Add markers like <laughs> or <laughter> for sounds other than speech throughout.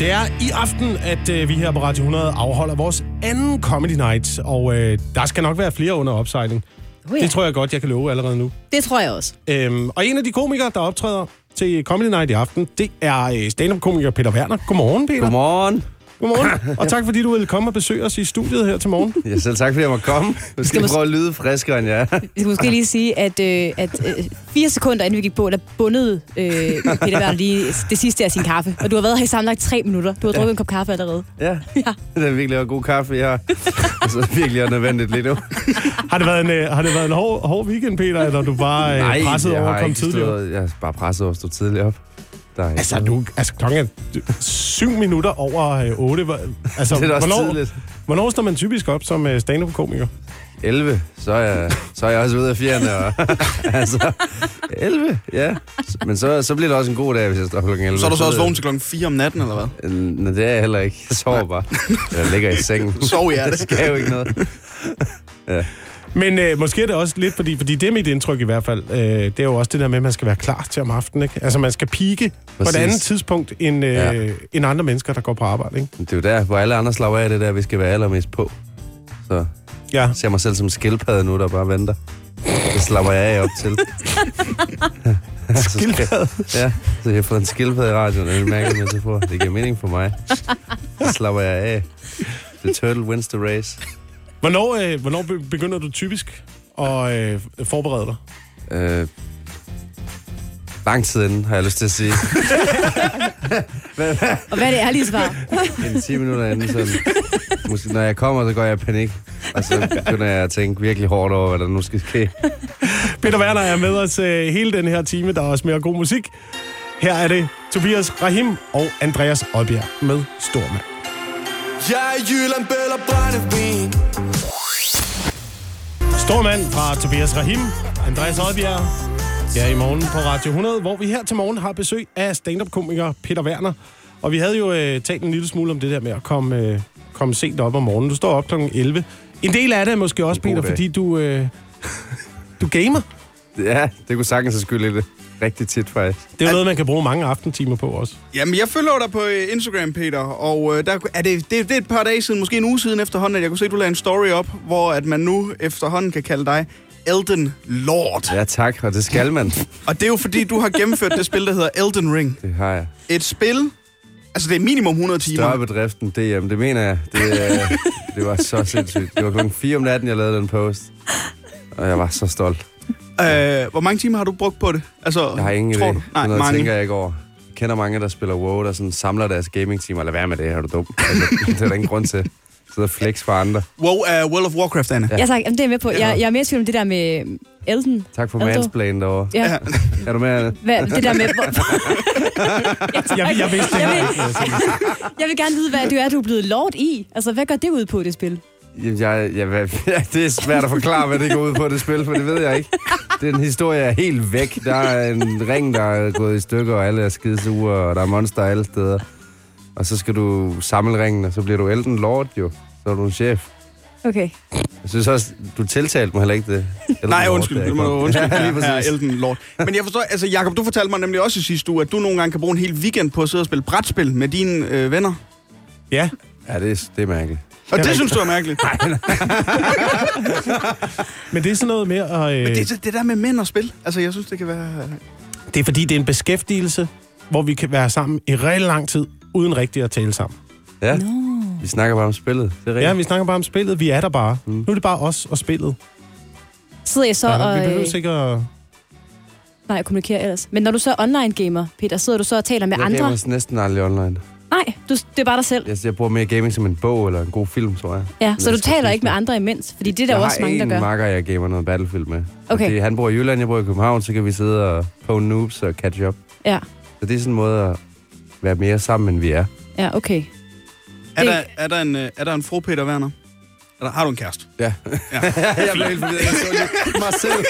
Det er i aften, at øh, vi her på Radio 100 afholder vores anden Comedy Night, og øh, der skal nok være flere under opsejling. Oh, ja. Det tror jeg godt, jeg kan love allerede nu. det tror jeg også. Øhm, og en af de komikere, der optræder til Comedy Night i aften, det er øh, stand-up-komiker Peter Werner. Godmorgen, Peter. Godmorgen. Godmorgen. <laughs> Og tak fordi du ville komme og besøge os i studiet her til morgen. Ja, selv tak, fordi jeg må komme. Nu skal jeg mås- prøve at lyde friskere, end jeg er. <laughs> Vi skal måske lige sige, at, øh, at øh, fire sekunder inden vi gik på, der bundede øh, Peter Werner lige det sidste af sin kaffe. Og du har været her i sammenlagt tre minutter. Du har drukket en kop kaffe allerede. Ja, Ja. det er virkelig også god kaffe, jeg har. Og så virkelig er nødvendigt lige nu. Har det været en, øh, har det været en hård, hård weekend, Peter, eller er du bare øh, presset jeg over at komme tidligere? Stået, jeg er bare presset over at stå tidligt op. Der er Altså, nu, altså klokken er syv minutter over øh, otte. Hvor- Altså, <laughs> Det er hvornår, tidligt. hvornår står man typisk op som øh, stand-up-komiker? 11, så er jeg, så er jeg også ude af fjerne. Og, <laughs> altså, 11, ja. Men så, så bliver det også en god dag, hvis jeg står klokken 11. Så er du så også vågen til klokken 4 om natten, eller hvad? jeg- Nej, det er jeg heller ikke. Jeg sover bare. Jeg ligger i sengen. <laughs> Sov i Det skal jo ikke noget. Men øh, måske er det også lidt, fordi, fordi det er mit indtryk i hvert fald, øh, det er jo også det der med, at man skal være klar til om aftenen. Ikke? Altså man skal pike på et andet tidspunkt end, øh, Ja. end andre mennesker, der går på arbejde. Ikke? Det er jo der, hvor alle andre slapper af, det er der, vi skal være allermest på. Så Ja. Jeg ser mig selv som skildpadde nu, der bare venter. Det slapper jeg af op til. <laughs> Skildpadde? Ja, så jeg har fået en skildpadde i radioen, og det er en mærkelig metafor. Det giver mening for mig. Så slapper jeg af. The turtle wins the race. Hvornår, øh, hvornår be- begynder du typisk at øh, forberede dig? Øh, lang tid inden, har jeg lyst til at sige. Og hvad er det ærlige svar? En 10 minutter inden, sådan. Måske, når jeg kommer, så går jeg i panik. Og så begynder jeg at tænke virkelig hårdt over, hvad der nu skal ske. Peter Werner er med os øh, hele den her time. Der er også mere god musik. Her er det Tobias Rahim og Andreas Oddbjerg med Stormand. Jeg er Jylland, og brændevin Stormand fra Tobias Rahim, Andreas Oddbjerg. Ja, i morgen på Radio 100, hvor vi her til morgen har besøg af stand-up-komiker Peter Werner. Og vi havde jo øh, talt en lille smule om det der med at komme, øh, komme sent op om morgenen. Du står op kl. 11. En del af det er måske også, Peter, dag. fordi du, øh, du gamer. Ja, det kunne sagtens have skyldt det. Rigtig tit, faktisk. Det er jo noget, man kan bruge mange aftentimer på også. Jamen, jeg følger dig på øh, Instagram, Peter, og øh, der er det, det, det er et par dage siden, måske en uge siden efterhånden, at jeg kunne se, at du lagde en story op, hvor at man nu efterhånden kan kalde dig Elden Lord. Ja, tak, og det skal man. Og det er jo fordi, du har gennemført det spil, der hedder Elden Ring. Det har jeg. Et spil, altså det er minimum 100 timer. Større bedriften, DM, det mener jeg. Det, øh, det var så sindssygt. Det var klokken 4 om natten, jeg lavede den post. Og jeg var så stolt. Øh, hvor mange timer har du brugt på det? Altså, Jeg har ingen tror idé. Du? Nej, noget, mange. tænker jeg ikke over. Jeg kender mange, der spiller WoW, der sådan samler deres gaming-timer. Lad være med det, er du dum. Altså, <laughs> det er der ingen grund til. Så der flex for andre. WoW er World of Warcraft, Anna. Ja. Jeg, sagt, jamen, det er jeg med på. Jeg, jeg er mere i tvivl om det der med Elden. Tak for Aldo. mansplain derovre. Ja. <laughs> Er du med, Anne? Hvad, det der med... <laughs> Hvor, Jeg, jeg vidste det jeg, vil, jeg vil gerne vide, hvad det er, du er blevet lord i. Altså, hvad går det ud på, det spil? Jeg, jeg, ja, <laughs> det er svært at forklare, hvad det går ud på, det spil, for det ved jeg ikke. Den historie er helt væk. Der er en ring, der er gået i stykker, og alle er skidesure, og der er monster alle steder. Og så skal du samle ringen, og så bliver du Elden Lord jo. Så er du en chef. Okay. Jeg synes også, du tiltalte mig heller ikke det. Elden Nej, Lord, undskyld. jeg Du må kom. undskyld, <laughs> Ja, ja, lige. Elden Lord. Men jeg forstår, altså Jakob, du fortalte mig nemlig også i sidste uge, at du nogle gange kan bruge en hel weekend på at sidde og spille brætspil med dine øh, venner. Ja, Ja, det er, det er mærkeligt. Og det, er det synes du er mærkeligt. <laughs> men det er sådan noget med at... Øh, Men det, er det der med mænd og spil, altså jeg synes, det kan være... det er fordi, det er en beskæftigelse, hvor vi kan være sammen i rigtig lang tid, uden rigtig at tale sammen. Ja, vi snakker bare om spillet. Det er rigtigt. Ja, vi snakker bare om spillet. Vi er der bare. Mm. Nu er det bare os og spillet. Sidder jeg så Ja, og... vi øh, behøver ikke at... Nej, jeg kommunikerer ellers. Men når du så er online gamer, Peter, sidder du så og taler med jeg andre? gamer næsten aldrig online. Nej, du, det er bare dig selv. Jeg, jeg bruger mere gaming som en bog eller en god film, tror jeg. Ja, så du taler ikke med andre imens, fordi det er der jeg også mange, der har gør. en makker, jeg gamer noget Battlefield med. Okay. Det, han bor i Jylland, jeg bor i København, så kan vi sidde og på noobs og catch up. Ja, Så det er sådan en måde at være mere sammen, end vi er. ja, okay. Er Det- der, er, der en, øh, er der en fru Peter Werner? Er der, har du en kæreste? Ja. Ja. <laughs> jeg blev helt forvirret. Jeg så lige <laughs> mig selv.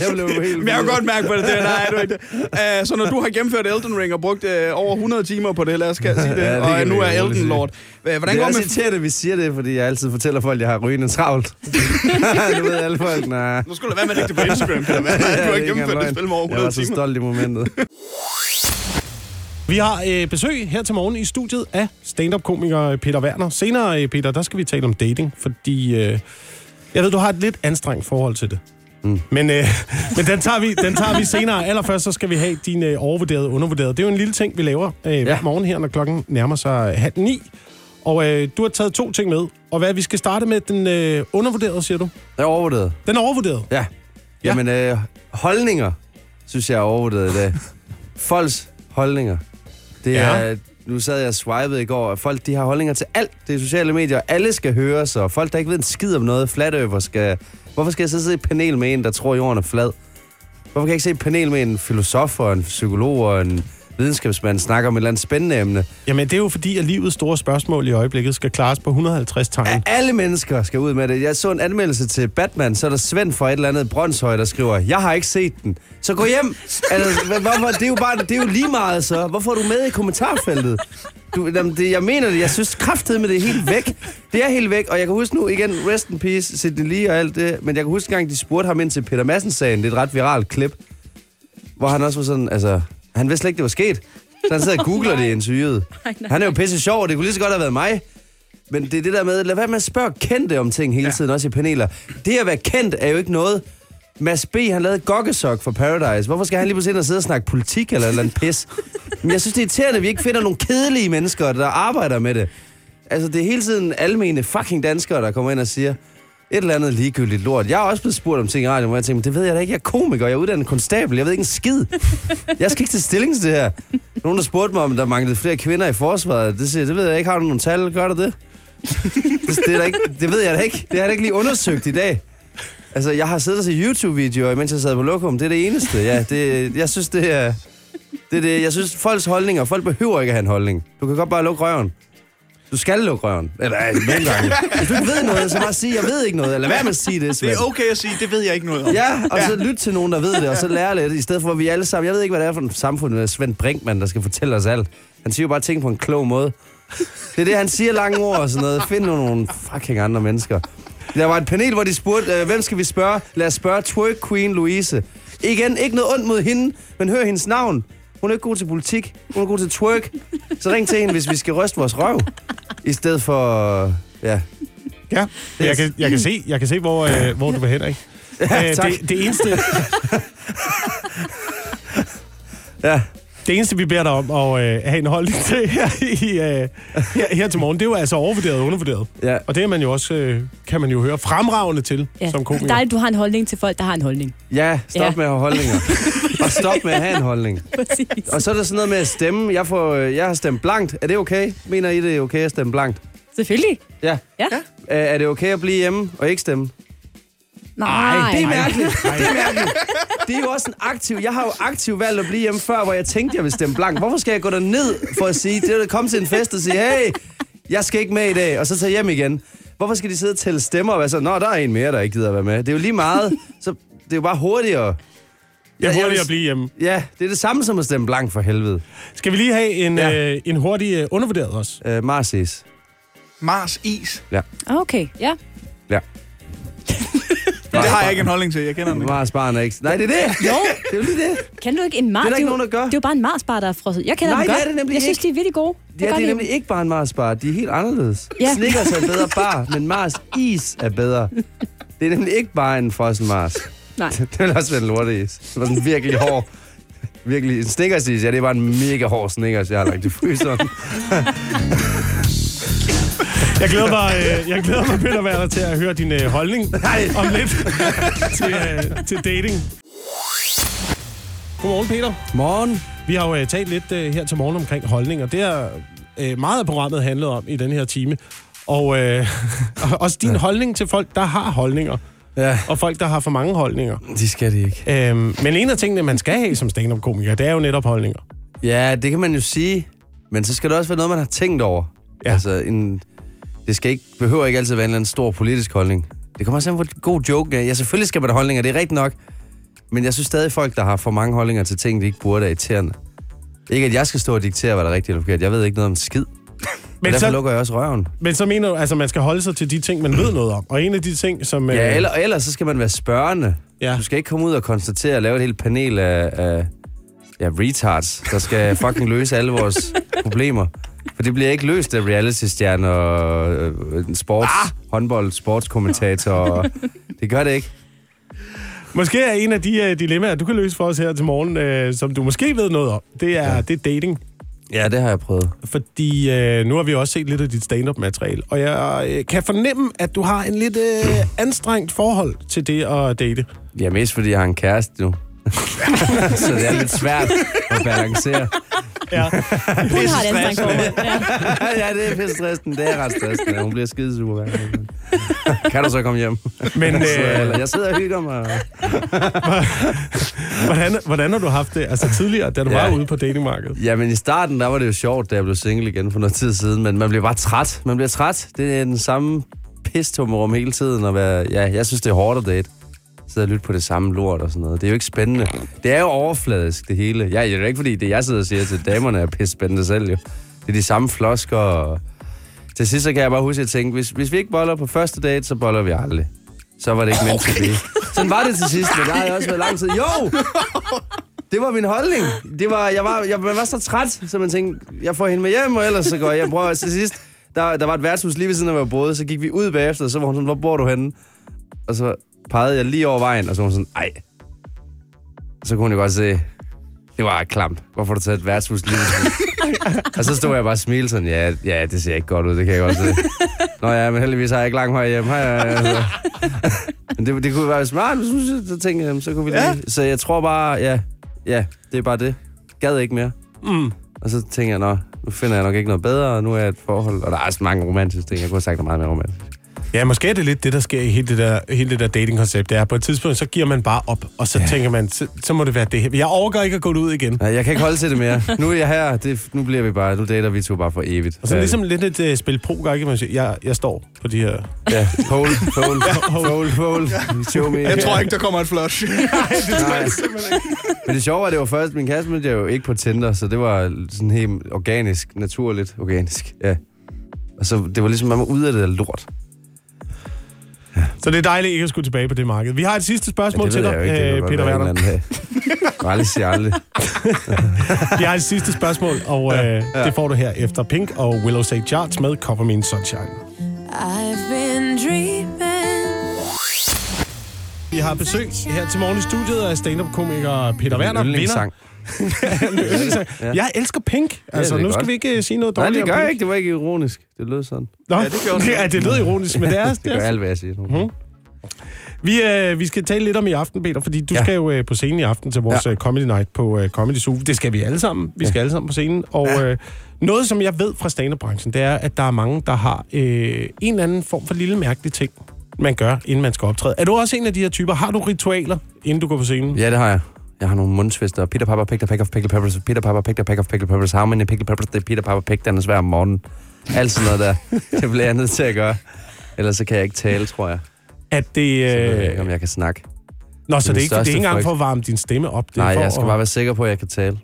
<laughs> jeg blev helt Men jeg kan godt mærke på det, det nej, er du ikke det. Uh, så når du har gennemført Elden Ring og brugt uh, over 100 timer på det, lad os sige det, Ja, det og nu er Elden. Lord. Hvordan det går er det med... irriterende, at vi siger det, fordi jeg altid fortæller folk, at jeg har rygende travlt. nu ved alle folk, nej. Nu skulle du være med at lægge det på Instagram, Peter. Ja, Du det har gennemført det spil med over Jeg var 100 så timer. stolt i momentet. Vi har øh, besøg her til morgen i studiet af stand-up-komiker Peter Werner. Senere, øh, Peter, der skal vi tale om dating, fordi øh, jeg ved, du har et lidt anstrengt forhold til det. Mm. Men, øh, <laughs> men den, tager vi, den tager vi senere. Allerførst så skal vi have din øh, overvurderede undervurderede. Det er jo en lille ting, vi laver øh, ja. hver morgen her, når klokken nærmer sig halv ni. Og øh, du har taget to ting med. Og hvad vi skal starte med, den øh, undervurderede, siger du? Jeg er overvurderet. Den er overvurderet. Ja. Ja. Jamen, øh, holdninger, synes jeg er overvurderet i dag. <laughs> Folks holdninger. Det Ja. er, nu sad jeg og swipede i går, og folk de har holdninger til alt. Det er sociale medier, alle skal høres, og folk, der ikke ved en skid om noget, flat skal... Hvorfor skal jeg så sidde i et panel med en, der tror, jorden er flad? Hvorfor kan jeg ikke se et panel med en filosof og en psykolog og en videnskabsmand snakke om et eller andet spændende emne? Jamen, det er jo fordi, at livets store spørgsmål i øjeblikket skal klares på 150 tegn. At alle mennesker skal ud med det. Jeg så en anmeldelse til Batman, så er der Svend fra et eller andet Brøndshøj, der skriver, jeg har ikke set den. Så gå hjem. <laughs> Altså, hvorfor? Det er jo bare, det er jo lige meget så. Hvorfor er du med i kommentarfeltet? Du, jamen, det, jeg mener det. Jeg synes kraftet med det er helt væk. Det er helt væk, og jeg kan huske nu igen, rest in peace, Sidney Lee og alt det, men jeg kan huske en gang, de spurgte ham ind til Peter Madsen-sagen. Det er et ret viralt klip, hvor han også var sådan, altså, han vidste slet ikke, det var sket. Så han sidder og googler <laughs> det i interviewet. Han er jo pisse sjov, og det kunne lige så godt have været mig. Men det er det der med, lad være med at spørge kendte om ting hele ja. tiden, også i paneler. Det at være kendt er jo ikke noget. Mads B. han lavede gokkesok for Paradise. Hvorfor skal han lige pludselig ind og sidde og snakke politik eller eller andet pis? Men jeg synes, det er irriterende, at vi ikke finder nogle kedelige mennesker, der arbejder med det. Altså, det er hele tiden almene fucking danskere, der kommer ind og siger et eller andet ligegyldigt lort. Jeg har også blevet spurgt om ting i radioen, hvor jeg tænker, men det ved jeg da ikke. Jeg er komiker, jeg er uddannet konstabel, jeg ved ikke en skid. <laughs> Jeg skal ikke tage stilling til det her. Nogen, der spurgte mig, om der manglede flere kvinder i forsvaret. Det siger det ved jeg ikke. Har du nogle tal? Gør du det? <laughs> Det, det, er ikke, det ved jeg da ikke. Det har jeg da ikke lige undersøgt i dag. Altså, jeg har siddet og set YouTube-videoer, mens jeg sad på lokum. Det er det eneste. Ja, det, jeg synes, det er... Det er det. Jeg synes, folks holdninger... Folk behøver ikke at have en holdning. Du kan godt bare lukke røven. Du skal lukke røven. Eller altså, nogle gange. Hvis du ikke ved noget, så bare sige, jeg ved ikke noget. Eller hvad med at sige det, Det Svend. er okay at sige, det ved jeg ikke noget om. Ja, og så lyt til nogen, der ved det, og så lære lidt, i stedet for, at vi alle sammen... Jeg ved ikke, hvad det er for et samfund med Svend Brinkmann, der skal fortælle os alt. Han siger jo bare ting på en klog måde. Det er det, han siger lange ord og sådan noget. Find nu nogle fucking andre mennesker. Der var et panel, hvor de spurgte, øh, hvem skal vi spørge? Lad os spørge Twerk Queen Louise. Igen, ikke noget ondt mod hende, men hør hendes navn. Hun er ikke god til politik. Hun er god til twerk. Så ring til hende, hvis vi skal ryste vores røv. I stedet for... Ja. Ja, jeg kan, jeg kan se, jeg kan se hvor, øh, hvor du vil hen, ikke? Ja, Øh, tak. det, det, eneste, Ja. Det eneste, vi beder dig om at øh, have en holdning <laughs> til her, i, øh, her, her til morgen, det er jo altså overvurderet og undervurderet. Ja. Og det er man jo også, øh, kan man jo høre, fremragende til Ja. som komiker. Dejligt, du har en holdning til folk, der har en holdning. Ja, stop Ja. med at have holdninger. <laughs> og stop med at have en holdning. <laughs> Præcis. Og så er der sådan noget med at stemme. Jeg, får, øh, jeg har stemt blankt. Er det okay? Mener I, det er okay at stemme blankt? Selvfølgelig. Ja. Ja. Er er det okay at blive hjemme og ikke stemme? Nej, Det er mærkeligt. Det er mærkeligt. Det er jo også en aktiv... Jeg har jo aktivt valgt at blive hjemme før, hvor jeg tænkte, jeg ville stemme blank. Hvorfor skal jeg gå derned for at sige, det er at komme til en fest og sige, hey, jeg skal ikke med i dag, og så tage hjem igen. Hvorfor skal de sidde og tælle stemmer og være sådan, nå, der er en mere, der ikke gider at være med. Det er jo lige meget. Så det er jo bare hurtigere. Jeg jeg er hurtigt vil- at blive hjemme. Ja, det er det samme som at stemme blank for helvede. Skal vi lige have en, Ja. øh, en hurtig øh, undervurderet også? Uh, Marcis. Altså, Mars is. Okay, ja. Ja. Det har jeg ikke en holdning til, jeg kender den ikke. Mars barn er ikke... Nej, det er det. Jo, Det er jo lige det. kan du ikke en Mars? Det er der ikke nogen, der gør. Det er jo bare en Marsbar, der er frosset. Jeg kender Nej, dem det godt. er det nemlig Jeg synes, de er virkelig gode. Ja, det er nemlig ikke bare en Mars bar. De er helt anderledes. Ja. Snickers er bedre bar, men Mars is er bedre. Det er nemlig ikke bare en frossen Mars. Nej. <laughs> Det vil også være en lorteis. Det var sådan virkelig hård. Virkelig. En Snickers is, ja, det er bare en mega hård Snickers, jeg har lagt i fryseren. <laughs> Jeg glæder mig, øh, jeg glæder mig Peter Werner, til at høre din øh, holdning Nej. om lidt til, øh, til dating. Godmorgen, Peter. Morgen. Vi har jo øh, talt lidt øh, her til morgen omkring holdninger. Det er øh, meget af programmet handlet om i den her time. Og øh, og <laughs> også din ja. holdning til folk, der har holdninger. Ja, Og folk, der har for mange holdninger. de skal de ikke. Øhm, men en af tingene, man skal have som stand-up-komiker, det er jo netop holdninger. Ja, det kan man jo sige. Men så skal det også være noget, man har tænkt over. Ja. Altså, en, det skal ikke, behøver ikke altid være en stor politisk holdning. Det kommer også an på god joke. Ja, selvfølgelig skal man have holdninger, det er rigtigt nok. Men jeg synes stadig, folk, der har for mange holdninger til ting, de ikke burde, er irriterende. Ikke, at jeg skal stå og diktere, hvad der er rigtigt eller forkert. Jeg ved ikke noget om skid. <laughs> Men Men derfor så, lukker jeg også røven. men så mener du, altså, man skal holde sig til de ting, man ved noget om. Og en af de ting, som... Ja, eller, ellers så skal man være spørgende. Ja. Du skal ikke komme ud og konstatere og lave et helt panel af, af ja, retards, der skal <laughs> fucking løse alle vores problemer. For det bliver ikke løst af reality-stjerner og øh, sports, ah! håndbold, sportskommentator. det gør det ikke. Måske er en af de uh, dilemmaer, du kan løse for os her til morgen, uh, som du måske ved noget om, det er, ja. det er dating. Ja, det har jeg prøvet. Fordi uh, nu har vi også set lidt af dit stand-up-materiale, og jeg uh, kan fornemme, at du har en lidt uh, anstrengt forhold til det at date. Ja, mest fordi jeg har en kæreste nu. <laughs> så det er lidt svært at balancere. Ja. <laughs> Hun har et anstrengt forhold. Ja. <laughs> ja, det er pisse stressende. Det er ret stressende. Ja, hun bliver skide super hver. <laughs> Kan du så komme hjem? Men Så, eller, jeg sidder og hygger mig. hvordan, hvordan har du haft det altså tidligere, da du Ja. var ude på datingmarkedet? Jamen i starten, der var det jo sjovt, da jeg blev single igen for noget tid siden, men man bliver bare træt. Man bliver træt. Det er den samme pistummerum hele tiden. At være, ja, jeg synes, det er hårdt at date. Sidde og lytte på det samme lort og sådan noget. Det er jo ikke spændende. Det er jo overfladisk, det hele. Ja, det er jo ikke, fordi det jeg sidder og siger til damerne er pisse spændende selv, jo. Det er de samme flosker, og til sidst så kan jeg bare huske, at jeg tænkte, hvis, hvis vi ikke boller på første date, så boller vi aldrig. Så var det ikke meant to. Sådan var det til sidst, men der har jeg også været lang tid. Jo! Det var min holdning. Det var, jeg, var, jeg, man var så træt, så man tænkte, jeg får hende med hjem, og ellers så går jeg Prøver, til sidst, der, der var et værtshus lige ved siden af, hvor jeg boede, så gik vi ud bagefter, og så var hun sådan, hvor bor du henne? Og så pegede jeg lige over vejen, og så var hun sådan, ej. Så kunne hun jo godt se, det var klamt. Hvorfor har du taget et værtshus lige? <laughs> Og så stod jeg bare og smilte sådan, ja, ja, det ser ikke godt ud, det kan jeg godt se. <laughs> Nå ja, men heldigvis har jeg ikke langt høj hjem. Hej, hej, hej. <laughs> Men det, det kunne være smart, du så tænkte jeg, så kunne vi lige... Ja. Så jeg tror bare, ja, ja, det er bare det. Gad ikke mere. Mm. Og så tænker jeg, nå, nu finder jeg nok ikke noget bedre, og nu er jeg et forhold. Og der er også mange romantiske ting. Jeg kunne have sagt noget meget mere romantisk. Ja, måske er det lidt det, der sker i hele det der, hele det der datingkoncept. Det er, på et tidspunkt, så giver man bare op, og så ja. tænker man, så, så må det være det her. Jeg overgår ikke at gå ud igen. Nej, jeg kan ikke holde til det mere. Nu er jeg her. Det, nu bliver vi bare, nu dater vi to bare for evigt. Og så ligesom lidt et uh, spil poker, ikke? Man siger, jeg, jeg står på de her... Ja, pole, pole, pole, pole. Show me. Jeg tror ikke, der kommer et flush. <laughs> Nej. Men det sjove var, det var først, min kæreste mødte jeg jo ikke på Tinder, så det var sådan helt organisk, naturligt organisk, ja. Og så, det var ligesom, man var ude af det der lort. Så det er dejligt ikke at skulle tilbage på det marked. Vi har et sidste spørgsmål det til dig, ikke, det øh, Peter Werner. Jeg aldrig siger aldrig. Vi har et sidste spørgsmål, og øh, det får du her efter Pink og Willow Say Charts med Cover Me in Sunshine. I've been dreaming. Vi har besøg her til morgen i studiet af stand-up-komiker Peter Werner. Vinder. <laughs> Ja. Jeg elsker Pink. Altså, er nu skal godt. vi ikke øh, sige noget Nej, dårligt det gør jeg ikke. Det var ikke ironisk. Det lød sådan. Nå, Ja, det gjorde <laughs> det. ja, det lød ironisk, men det er... <laughs> Det gør alt, hvad jeg siger. Nu. Vi, øh, vi skal tale lidt om i aften, Peter, fordi du ja. Ja. skal jo øh, på scenen i aften til vores ja. Ja. Comedy Night på øh, Comedy Zoo. Det skal vi alle sammen. Vi skal alle sammen på scenen. Og øh, noget, som jeg ved fra stand-up-branchen, det er, at der er mange, der har øh, en eller anden form for lille mærkelig ting, man gør, inden man skal optræde. Er du også en af de her typer? Har du ritualer, inden du går på scenen? Ja, det har jeg. Jeg har nogle mundsvister. Peter Papa picked a peck of pickled peppers. Peter Papa picked a peck of pickled peppers. How many pickled peppers did Peter Papa pick? Den svær om morgenen. Alt sådan noget der. Det bliver jeg nødt til at gøre. Ellers så kan jeg ikke tale, tror jeg. At det... Så ved jeg ikke, om jeg kan snakke. nå, så det er, ikke, det er ikke engang for at varme din stemme op. Det Nej, for jeg skal at, bare være sikker på, at jeg kan tale.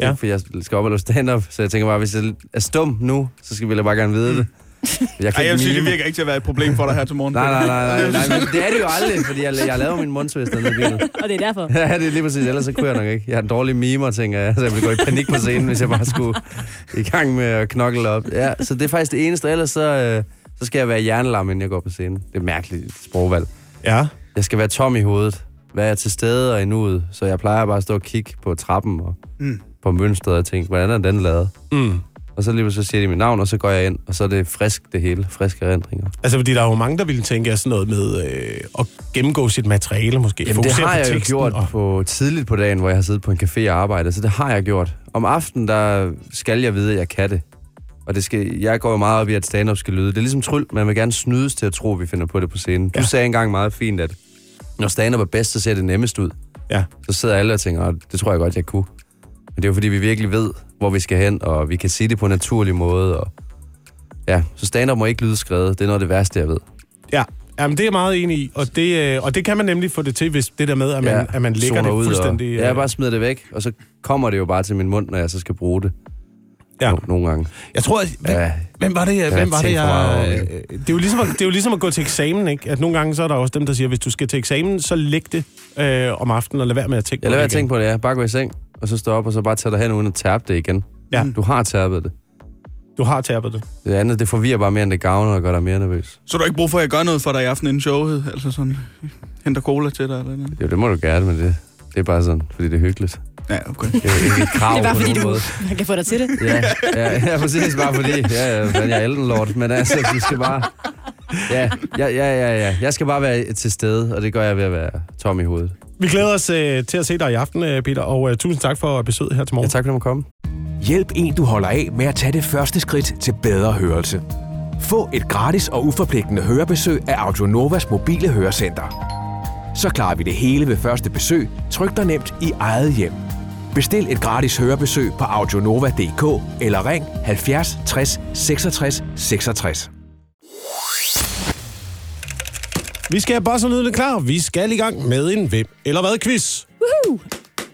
Ja. For jeg skal op og lave stand-up, så jeg tænker bare, hvis jeg er stum nu, så skal jeg bare gerne vide det. <laughs> Jeg Ej, jeg vil sige, det virker ikke til at være et problem for dig her til morgen. Nej, nej, nej, nej, nej, men det er det jo aldrig, <laughs> fordi jeg, jeg laver min mundsvister ned i bilen. Og det er derfor. <laughs> Ja, det er lige præcis, ellers så kunne jeg nok ikke. Jeg har en dårlig mimer, tænker jeg, så jeg ville gå i panik på scenen, hvis jeg bare skulle i gang med at knokle op. Ja, så det er faktisk det eneste, ellers så, øh, så skal jeg være hjernelam, inden jeg går på scenen. Det er et mærkeligt sprogvalg. Ja. Jeg skal være tom i hovedet, være til stede og i nuet, så jeg plejer bare at stå og kigge på trappen og Mm. på mønstret og tænke, hvordan er den lavet? Mm. Og så lige så siger de mit navn, og så går jeg ind, og så er det frisk det hele, friske erindringer. Altså, fordi der er jo mange, der ville tænke sådan noget med øh, at gennemgå sit materiale, måske. Jamen, det Fokusere har på jeg jo gjort Og... på, tidligt på dagen, hvor jeg har siddet på en café og arbejdet, så det har jeg gjort. Om aftenen, der skal jeg vide, at jeg kan det. Og det skal, jeg går jo meget op i, at stand-up skal lyde. Det er ligesom tryl, man vil gerne snydes til at tro, at vi finder på det på scenen. Du Ja. sagde engang meget fint, at når stand-up er bedst, så ser det nemmest ud. Ja. Så sidder alle og tænker, "Åh, det tror jeg godt, jeg kunne. Men det er jo fordi, vi virkelig ved, hvor vi skal hen, og vi kan sige det på en naturlig måde. Og ja, så stand-up må ikke lyde skrevet. Det er noget af det værste, jeg ved. Ja, Jamen, det er jeg meget enig i. Og det, øh, og det kan man nemlig få det til, hvis det der med, at man, ja, at man lægger det ud fuldstændig... Og, ja, jeg øh, bare smider det væk, og så kommer det jo bare til min mund, når jeg så skal bruge det. ja. No- nogle gange. Jeg tror, at, hvem, Ja, hvem var det, jeg, hvem var det, jeg, øh, det, er jo ligesom, det er jo ligesom at gå til eksamen, ikke? At nogle gange så er der også dem, der siger, hvis du skal til eksamen, så læg det øh, om aftenen og lad være med at tænke jeg på lader være det at tænke på det, ja. Bare gå i seng. Og så stå op og så bare tage dig hen uden at tabe det igen. Ja. Du har tabet det. Du har tabet det. Det andet, det forvirrer bare mere, end det gavner og gør dig mere nervøs. Så du har ikke brug for, at jeg gør noget for dig i aften inden showet? Altså sådan, henter cola til dig eller noget? Jo, det må du gerne, men det, det er bare sådan, fordi det er hyggeligt. Ja, okay. Det er ikke et krav <laughs> Det er bare på fordi, du måde. man kan få dig til det. Ja, ja, ja, præcis, bare fordi. Ja, ja, men jeg er Elden Lord, men altså, du skal bare... Ja, ja, ja, ja, ja. Jeg skal bare være til stede, og det gør jeg ved at være tom i hovedet. Vi glæder os øh, til at se dig i aften, øh, Peter, og øh, tusind tak for besøget her til Ja, morgen. tak fordi du måtte komme. Hjælp en, du holder af med at tage det første skridt til bedre hørelse. Få et gratis og uforpligtende hørebesøg af Audionovas mobile hørecenter. Så klarer vi det hele ved første besøg, tryk dig nemt i eget hjem. Bestil et gratis hørebesøg på audionova.dk eller ring 70 60 66 66. Vi skal have boss og lydene klar. Vi skal i gang med en hvem eller hvad quiz. Woohoo!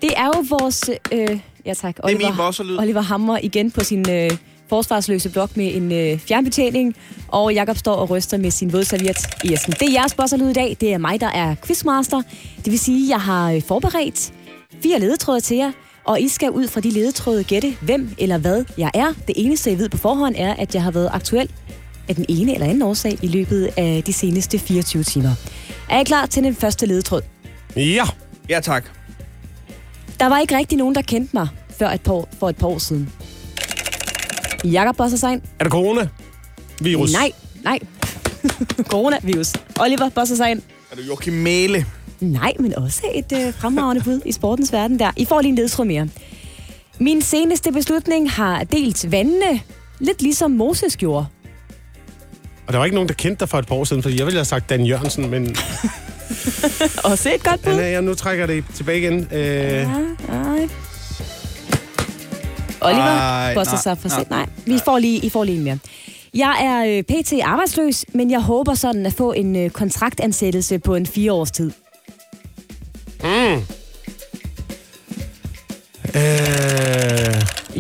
Det er jo vores... Øh, ja tak, Oliver, min bosserlyd. Oliver Hammer igen på sin øh, forsvarsløse blok med en øh, fjernbetjening, og Jakob står og ryster med sin vådserviet i æsken. Det er jeres bosserlyd i dag. Det er mig, der er quizmaster. Det vil sige, at jeg har øh, forberedt fire ledetråde til jer, og I skal ud fra de ledetråde gætte, hvem eller hvad jeg er. Det eneste, jeg ved på forhånd, er, at jeg har været aktuel af den ene eller anden årsag i løbet af de seneste 24 timer. Er I klar til den første ledetråd? Ja, Ja, tak. Der var ikke rigtig nogen, der kendte mig før et par, for et par år siden. Jakob Bossersein? er det corona? Virus? Nej, nej. <laughs> Coronavirus. Oliver Bossersein? Er du Joachim Mæle? Nej, men også et øh, fremragende bud i sportens verden der. I får lige en ledtråd mere. Min seneste beslutning har delt vandene, lidt ligesom Moses gjorde. Og der var ikke nogen, der kendte dig for et par år siden, fordi jeg ville have sagt Dan Jørgensen, men <laughs> Også et godt bud. jeg nu trækker det tilbage igen. Øh, Ja, nej. Oliver Ej, nej, sig for nej. Nej, vi får lige, I får lige en mere. Jeg er øh, pt. arbejdsløs, men jeg håber sådan at få en øh, kontraktansættelse på en fire års tid. øh,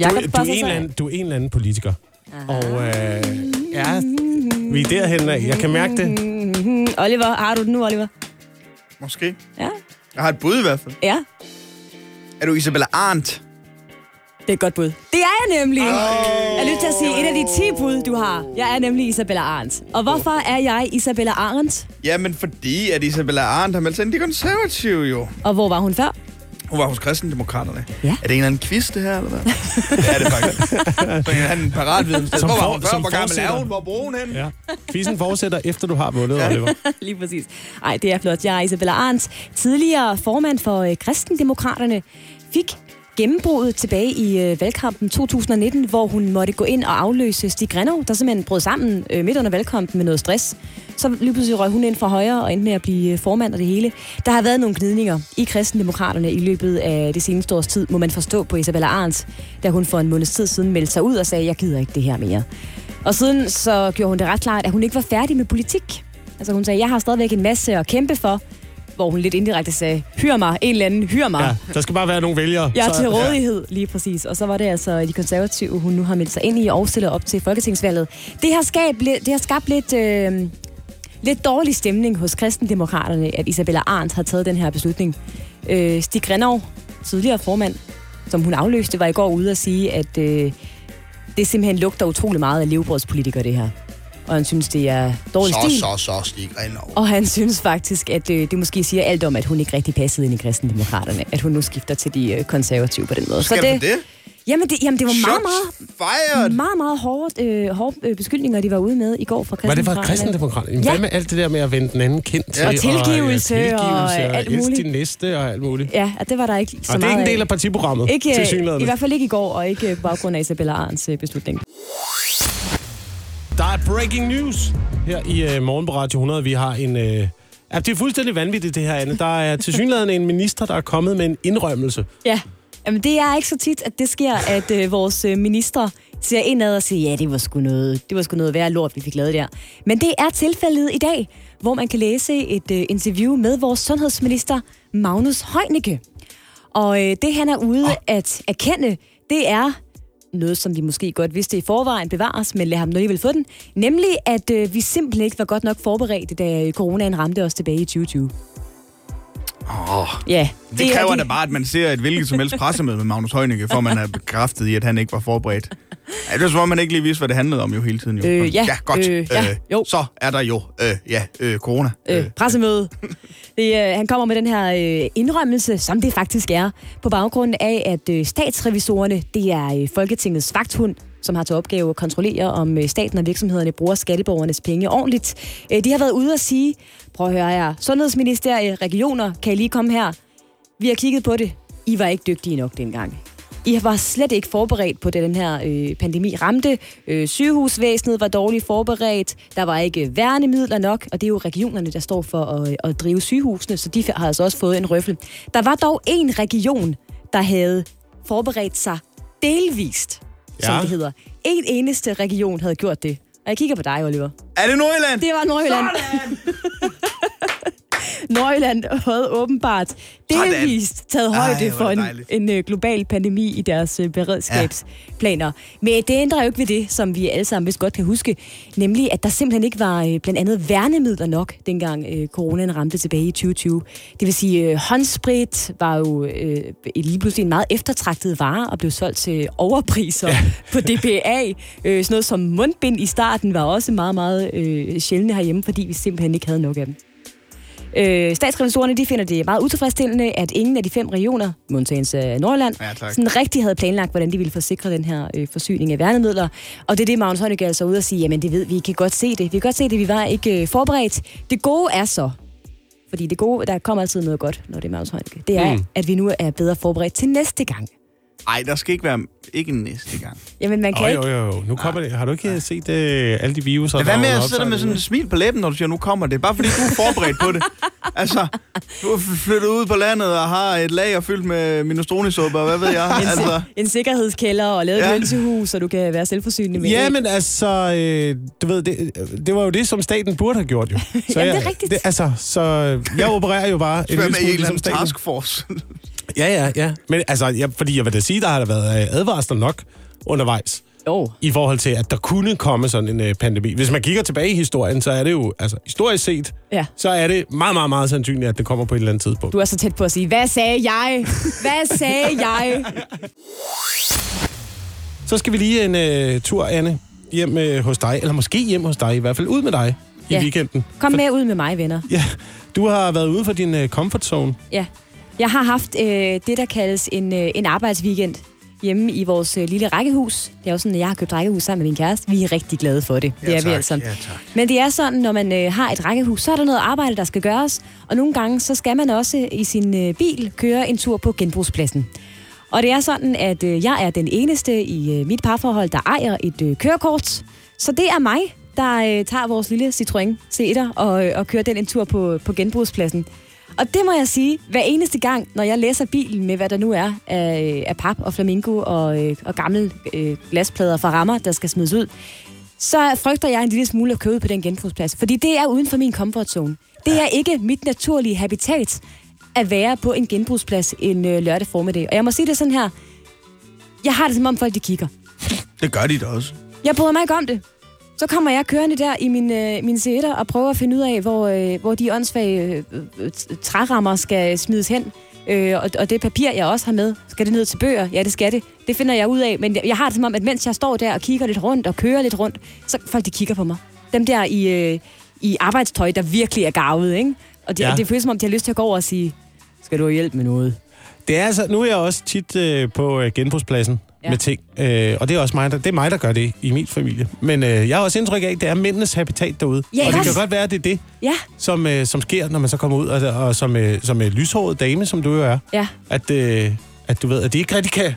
Jakob du, du, er en eller anden, du er en eller anden politiker. Og øh, ja, vi er derhen af. Jeg kan mærke det. Oliver, har du den nu, Oliver? Måske. Ja. Jeg har et bud i hvert fald. Ja, Er du Isabella Arndt? det er et godt bud. Det er jeg nemlig. Jeg er nødt til at sige, et af de 10 bud, du har. Jeg er nemlig Isabella Arndt. Og hvorfor er jeg Isabella Arndt? Jamen, fordi at Isabella Arndt har meldt sig ind i de konservative jo. Og hvor var hun før? Hun var hos Kristendemokraterne. Ja. Er det en eller anden quiz, det her, eller hvad? <laughs> ja, det er faktisk. Så har en paratviden. Som Hvor var for- hun før? som Hvor gammel er hun? Hvor bor hun henne? Ja. Quizzen fortsætter, efter du har vundet, ja. Oliver. <laughs> Lige præcis. Ej, det er flot. Jeg er Isabella Arndt, tidligere formand for øh, Kristendemokraterne, fik gennembruddet tilbage i øh, valgkampen 2019, hvor hun måtte gå ind og afløse Stig Grenov, der simpelthen brød sammen øh, midt under valgkampen med noget stress. Så lige pludselig røg hun ind fra højre og endte med at blive øh, formand og det hele. Der har været nogle gnidninger i Kristendemokraterne i løbet af det seneste års tid, må man forstå på Isabella Arns, da hun for en måneds tid siden meldte sig ud og sagde, jeg gider ikke det her mere. Og siden så gjorde hun det ret klart, at hun ikke var færdig med politik. Altså hun sagde, jeg har stadigvæk en masse at kæmpe for, hvor hun lidt indirekte sagde, hyr mig, en eller anden, hyr mig. Ja, der skal bare være nogle vælgere. Jeg er Så- til rådighed, lige præcis. Og så var det altså de konservative, hun nu har meldt sig ind i og stiller op til folketingsvalget. Det har, skabt, det har skabt lidt, øh, lidt dårlig stemning hos kristendemokraterne, at Isabella Arndt har taget den her beslutning. Øh, Stig Grenov, tidligere formand, som hun afløste, var i går ude at sige, at øh, det simpelthen lugter utrolig meget af levebrødspolitikere, det her. Og han synes, det er dårlig Så, stil. så, så, Stig Renov. Og han synes faktisk, at øh, det måske siger alt om, at hun ikke rigtig passede ind i kristendemokraterne. At hun nu skifter til de øh, konservative på den måde. Skal det? det? Jamen, det, jamen, det var meget, fired! meget, meget, meget hårdt, øh, hårde øh, beskyldninger, de var ude med i går fra Var det fra kristendemokraterne. kristendemokraterne? Ja. Hvad med alt det der med at vende den anden kendt til? Og tilgivelse og, ja, tilgivelse og, og, alt muligt. din næste og alt muligt. Ja, at det var der ikke så Og det er meget ikke en del af partiprogrammet, Ikke, til øh, synligheden. I hvert fald ikke i går, og ikke på baggrund af Isabella Arns beslutning. Der er breaking news her i uh, Morgen på Radio 100. Vi har en... Uh, ja, det er fuldstændig vanvittigt, det her, Anne. Der er <laughs> til synligheden en minister, der er kommet med en indrømmelse. Ja, Jamen, det er ikke så tit, at det sker, at øh, vores øh, minister ser indad og siger, ja, det var sgu noget, det var sgu noget værre lort, vi fik lavet der. Men det er tilfældet i dag, hvor man kan læse et øh, interview med vores sundhedsminister, Magnus Heunicke. Og øh, det, han er ude oh. at erkende, det er noget, som vi måske godt vidste i forvejen bevares, men lad ham nu alligevel få den. Nemlig, at øh, vi simpelthen ikke var godt nok forberedt, da coronaen ramte os tilbage i 2020. Oh, Ja, det, er kræver de- da bare, at man ser et hvilket som helst pressemøde med Magnus Heunicke, for man er bekræftet i, at han ikke var forberedt. Ja, det var som om, man ikke lige vidste, hvad det handlede om jo hele tiden. Jo. Øh, ja, ja, godt. øh, ja, jo. Så er der jo, øh, ja, øh, corona. øh, pressemøde. <laughs> Det, øh, han kommer med den her øh, indrømmelse, som det faktisk er, på baggrund af, at øh, statsrevisorerne, det er øh, Folketingets vagthund, som har til opgave at kontrollere, om øh, staten og virksomhederne bruger skatteborgernes penge ordentligt. Øh, de har været ude at sige, prøv at høre her, Sundhedsministeriet, regioner, kan I lige komme her? Vi har kigget på det. I var ikke dygtige nok dengang. I var slet ikke forberedt på, det den her øh, pandemi ramte. Øh, sygehusvæsenet var dårligt forberedt. Der var ikke værnemidler nok, og det er jo regionerne, der står for at, øh, at drive sygehusene, så de har altså også fået en røffel. Der var dog en region, der havde forberedt sig delvist, ja. som det hedder. En eneste region havde gjort det. Og jeg kigger på dig, Oliver. Er det Nordjylland? Det var Nordjylland. <laughs> Nordjylland <laughs> havde åbenbart delvist taget højde for en, en øh, global pandemi i deres øh, beredskabsplaner. Men det ændrer jo ikke ved det, som vi alle sammen vist godt kan huske, nemlig at der simpelthen ikke var øh, blandt andet værnemidler nok, dengang øh, coronaen ramte tilbage i 2020. Det vil sige, øh, håndsprit var jo øh, lige pludselig en meget eftertragtet vare og blev solgt til overpriser ja. <laughs> på DBA. Øh, sådan noget som mundbind i starten var også meget, meget øh, sjældne herhjemme, fordi vi simpelthen ikke havde nok af dem. Øh, statsrevisorerne de finder det meget utilfredsstillende, at ingen af de fem regioner, modtagelse af Nordland, Ja, tak. sådan rigtig havde planlagt, hvordan de ville forsikre den her øh, forsyning af værnemidler. Og det er det, Magnus Heunicke altså ude og sige, jamen det ved vi, I kan godt se det. Vi kan godt se det, vi var ikke øh, forberedt. Det gode er så, fordi det gode, der kommer altid noget godt, når det er Magnus Heunicke, det er, mm. at vi nu er bedre forberedt til næste gang. Ej, der skal ikke være ikke næste gang. Jamen man kan Oh, ikke... jo, jo, jo. Nu kommer det. Har du ikke set øh, alle de viruser? Lad være med at sidde med sådan et smil på læben, når du siger, nu kommer det. Bare fordi du er forberedt på det. <laughs> Altså, du er flyttet ud på landet og har et lager fyldt med minestrone-suppe, og hvad ved jeg. En, Altså, en sikkerhedskælder og lavet Ja. et hønsehus, så du kan være selvforsynende med Ja, men altså, øh, du ved, det, det var jo det, som staten burde have gjort jo. <laughs> Så Jamen, det er jeg, rigtigt. Det, altså, så jeg opererer jo bare er med en eller anden staten. taskforce. Ja, ja, ja. Men altså, jeg, fordi jeg vil da sige, der har der været øh, advarsler nok undervejs Jo. i forhold til, at der kunne komme sådan en øh, pandemi. Hvis man kigger tilbage i historien, så er det jo, altså historisk set, Ja. så er det meget, meget, meget sandsynligt, at det kommer på et eller andet tidspunkt. Du er så tæt på at sige, hvad sagde jeg? Hvad sagde jeg? Så skal vi lige en øh, tur, Anne, hjem øh, hos dig, eller måske hjem hos dig, i hvert fald ud med dig i Ja. weekenden. Kom med ud med mig, venner. Ja, du har været ude for din øh, comfort zone. Ja. Jeg har haft øh, det, der kaldes en, øh, en arbejdsweekend hjemme i vores øh, lille rækkehus. Det er jo sådan, at jeg har købt rækkehus sammen med min kæreste. Vi er rigtig glade for det. det er vi altså. Ja, tak. Men det er sådan, når man øh, har et rækkehus, så er der noget arbejde, der skal gøres. Og nogle gange, så skal man også i sin øh, bil køre en tur på genbrugspladsen. Og det er sådan, at øh, jeg er den eneste i øh, mit parforhold, der ejer et øh, kørekort. Så det er mig, der øh, tager vores lille Citroën C1'er og, øh, og kører den en tur på, på genbrugspladsen. Og det må jeg sige, hver eneste gang, når jeg læser bilen med, hvad der nu er af, af pap og flamingo og, øh, og gamle øh, glasplader fra rammer, der skal smides ud, så frygter jeg en lille smule at køre ud på den genbrugsplads. Fordi det er uden for min comfort zone. Det er ikke mit naturlige habitat at være på en genbrugsplads en øh, lørdag formiddag. Og jeg må sige det sådan her. Jeg har det som om folk de kigger. Det gør de da også. Jeg bryder mig ikke om det. Så kommer jeg kørende der i min, øh, min sætter og prøver at finde ud af, hvor, øh, hvor de åndssvage øh, øh, trærammer skal smides hen. Øh, og, og det papir, jeg også har med, skal det ned til bøger? Ja, det skal det. Det finder jeg ud af. Men jeg, jeg har det som om, at mens jeg står der og kigger lidt rundt og kører lidt rundt, så folk de kigger på mig. Dem der i, øh, i arbejdstøj, der virkelig er garvet, ikke? Og det, Ja. ja. det føles som om, de har lyst til at gå over og sige, skal du have hjælp med noget? Det er altså, nu er jeg også tit øh, på øh, genbrugspladsen ja. Med ting. Øh, og det er også mig, der, det er mig, der gør det i min familie. Men øh, jeg har også indtryk af, at det er mændenes habitat derude. Ja, og det kan godt være, at det er det, Ja, som, øh, som sker, når man så kommer ud. Og, og som, øh, som øh, lyshåret dame, som du jo er. ja. At, øh, at du ved, at de ikke rigtig kan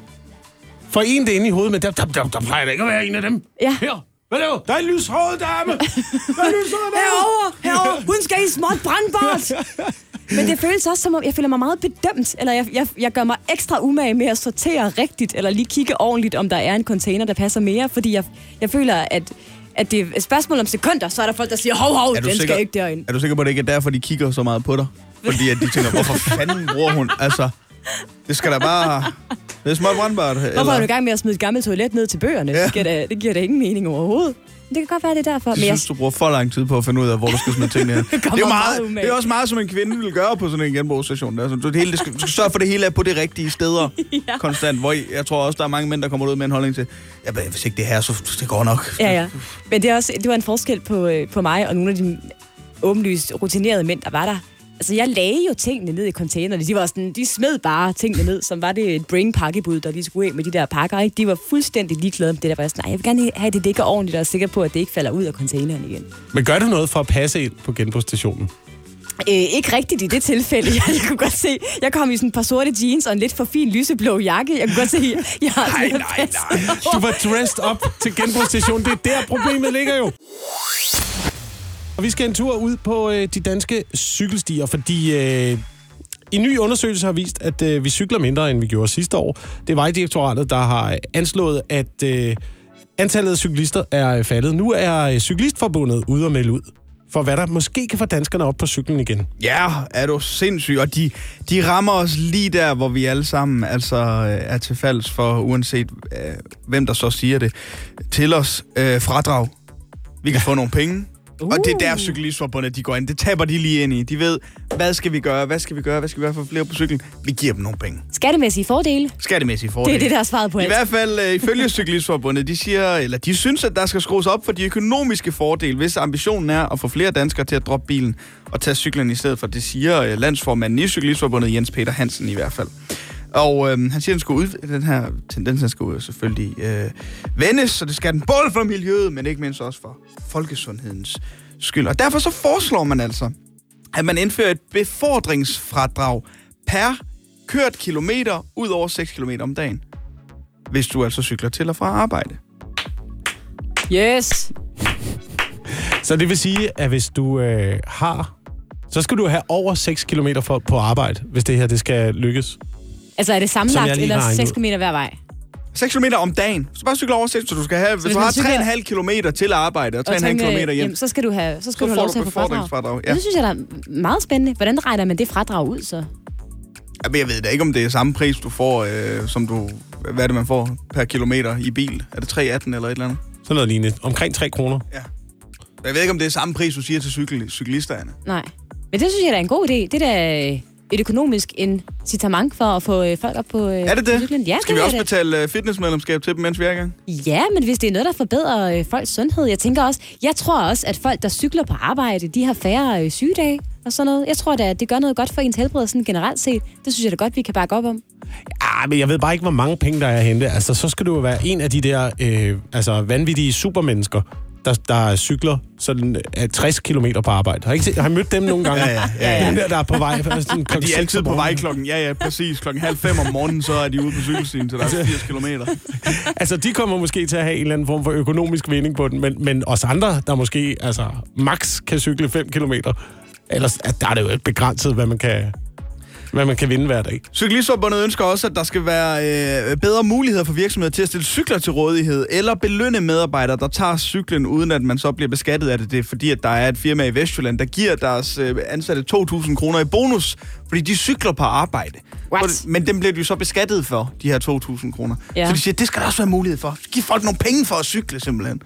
forene det inde i hovedet. Men der, der, der, der plejer der ikke at være en af dem. Ja. Her, hvad laver Der er en lyshåret dame. Der er en lyshåret dame. <laughs> Herovre, herovre, hun skal i småt brandbart. <laughs> Men det føles også som om, jeg føler mig meget bedømt, eller jeg, jeg, jeg gør mig ekstra umage med at sortere rigtigt, eller lige kigge ordentligt, om der er en container, der passer mere, fordi jeg, jeg føler, at, at det er et spørgsmål om sekunder, så er der folk, der siger, hov, hov, den sikker- skal ikke derind. Er du sikker på, at det ikke er derfor, de kigger så meget på dig? Fordi at de tænker, hvorfor fanden bruger hun? Altså, det skal da bare... Det er småt brandbart. Hvorfor er du i gang med at smide et gammelt toilet ned til bøgerne? Ja. Det, giver da, det giver da ingen mening overhovedet. Det kan godt være, det er derfor. Jeg Men jeg, synes, du bruger for lang tid på at finde ud af, hvor du skal smide tingene <laughs> hen. det, er jo meget, det er også meget, som en kvinde vil gøre på sådan en genbrugsstation. Der. Så du, det hele, det skal, du skal sørge for, det hele er på det rigtige steder <laughs> Ja. konstant. Hvor jeg tror også, der er mange mænd, der kommer ud med en holdning til, ja, hvis ikke det her, så det går nok. ja, ja. Men det, er også, det var en forskel på, øh, på mig og nogle af de åbenlyst rutinerede mænd, der var der. Altså, jeg lagde jo tingene ned i containerne. De var sådan, de smed bare tingene ned, som var det et bring pakkebud, der lige skulle ind med de der pakker. Ikke? De var fuldstændig ligeglade med det der. Var jeg sådan, nej, jeg vil gerne have, at det ligger ordentligt, og er sikker på, at det ikke falder ud af containeren igen. Men gør du noget for at passe ind på genbrugsstationen? Øh, ikke rigtigt i det tilfælde. Jeg, <laughs> jeg kunne godt se, jeg kom i sådan et par sorte jeans og en lidt for fin lyseblå jakke. Jeg kunne godt se, jeg har Nej, nej, nej. Du var dressed up til genbrugsstationen. Det er der, problemet ligger jo. Og vi skal en tur ud på øh, de danske cykelstier, fordi øh, en ny undersøgelse har vist, at øh, vi cykler mindre, end vi gjorde sidste år. Det er Vejdirektoratet, der har anslået, at øh, antallet af cyklister er faldet. Nu er øh, Cyklistforbundet ude og melde ud for hvad der måske kan få danskerne op på cyklen igen. Ja, er du sindssyg. Og de, de rammer os lige der, hvor vi alle sammen altså, øh, er til falds for, uanset øh, hvem der så siger det, til os øh, fradrag. Vi kan få nogle penge. Uh. Og det er der cyklistforbundet, de går ind. Det taber de lige ind i. De ved, hvad skal vi gøre, hvad skal vi gøre, hvad skal vi gøre for flere på cyklen? Vi giver dem nogle penge. Skattemæssige fordele. Skattemæssige Det fordele. er det, der er svaret på I alt. hvert fald øh, ifølge Cyklistforbundet, de siger, eller de synes, at der skal skrues op for de økonomiske fordele, hvis ambitionen er at få flere danskere til at droppe bilen og tage cyklen i stedet for. Det siger øh, landsformanden i Cyklistforbundet, Jens Peter Hansen i hvert fald. Og øh, han siger, at den, skal ud, den her tendens den skal jo selvfølgelig øh, vendes, så det skal den både for miljøet, men ikke mindst også for folkesundhedens skyld. Og derfor så foreslår man altså, at man indfører et befordringsfradrag per kørt kilometer ud over 6 km om dagen hvis du altså cykler til og fra arbejde. Yes. Så det vil sige, at hvis du øh, har... Så skal du have over 6 km for, på arbejde, hvis det her det skal lykkes. Altså er det sammenlagt eller har regnet 6 ud. km hver vej? 6 km om dagen. Så bare cykle over 6, så du skal have, hvis hvis du har cykler- 3,5 km til arbejde og 3,5 tænke, km hjem, jamen, så skal du have, så skal så du have lov til at få fradrag. befordringsfradrag. Ja. Ja. Det synes jeg er meget spændende. Hvordan regner man det fradrag ud så? Jamen, jeg ved da ikke, om det er samme pris, du får, øh, som du... Hvad er det, man får per kilometer i bil? Er det 3,18 eller et eller andet? Sådan noget lignende. Omkring 3 kroner. Jeg ved ikke, om det er samme pris, du siger til cykel, cyklisterne. Nej. Men det synes jeg da er en god idé. Det er da et økonomisk incitament for at få øh, folk op på, øh, Er det det? cyklen. Ja, Skal det vi også det. betale øh, fitnessmedlemskab til dem, mens vi er i gang? Ja, men hvis det er noget, der forbedrer øh, folks sundhed. Jeg tænker også, jeg tror også, at folk, der cykler på arbejde, de har færre øh, sygedage og sådan noget. Jeg tror da, at det gør noget godt for ens helbred sådan generelt set. Det synes jeg da godt, vi kan bakke op om. Ah, men jeg ved bare ikke, hvor mange penge, der er at hente. Altså, så skal du jo være en af de der øh, altså, vanvittige supermennesker, der, der cykler sådan øh, 60 km på arbejde. Har I, ikke set, har I mødt dem nogle gange? <laughs> Ja, ja, ja, ja. Dem der, der er på vej. <laughs> Sådan, De klokken er altid på vej klokken, ja ja, præcis, klokken halv fem om morgenen, så er de ude på cykelstien, så der er 80 kilometer. <laughs> Altså, de kommer måske til at have en eller anden form for økonomisk vinding på den, men, men os andre, der måske altså, max kan cykle 5 km, ellers der er det jo ikke begrænset, hvad man kan, hvad man kan vinde hver dag. Cyklistforbundet ønsker også, at der skal være øh, bedre muligheder for virksomheder til at stille cykler til rådighed, eller belønne medarbejdere, der tager cyklen, uden at man så bliver beskattet af det. Det er fordi, at der er et firma i Vestjylland, der giver deres øh, ansatte 2.000 kroner i bonus, fordi de cykler på arbejde. What? Men dem bliver de jo så beskattet for, de her 2.000 kroner. Ja. Så de siger, det skal der også være mulighed for. Giv folk nogle penge for at cykle, simpelthen.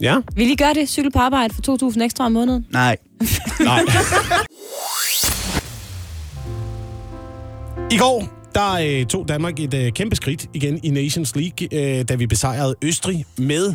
Ja? Vil I gøre det? Cykel på arbejde for 2.000 ekstra om måneden? Nej. Nej. <laughs> I går, der øh, tog Danmark et øh, kæmpe skridt igen i Nations League, øh, da vi besejrede Østrig med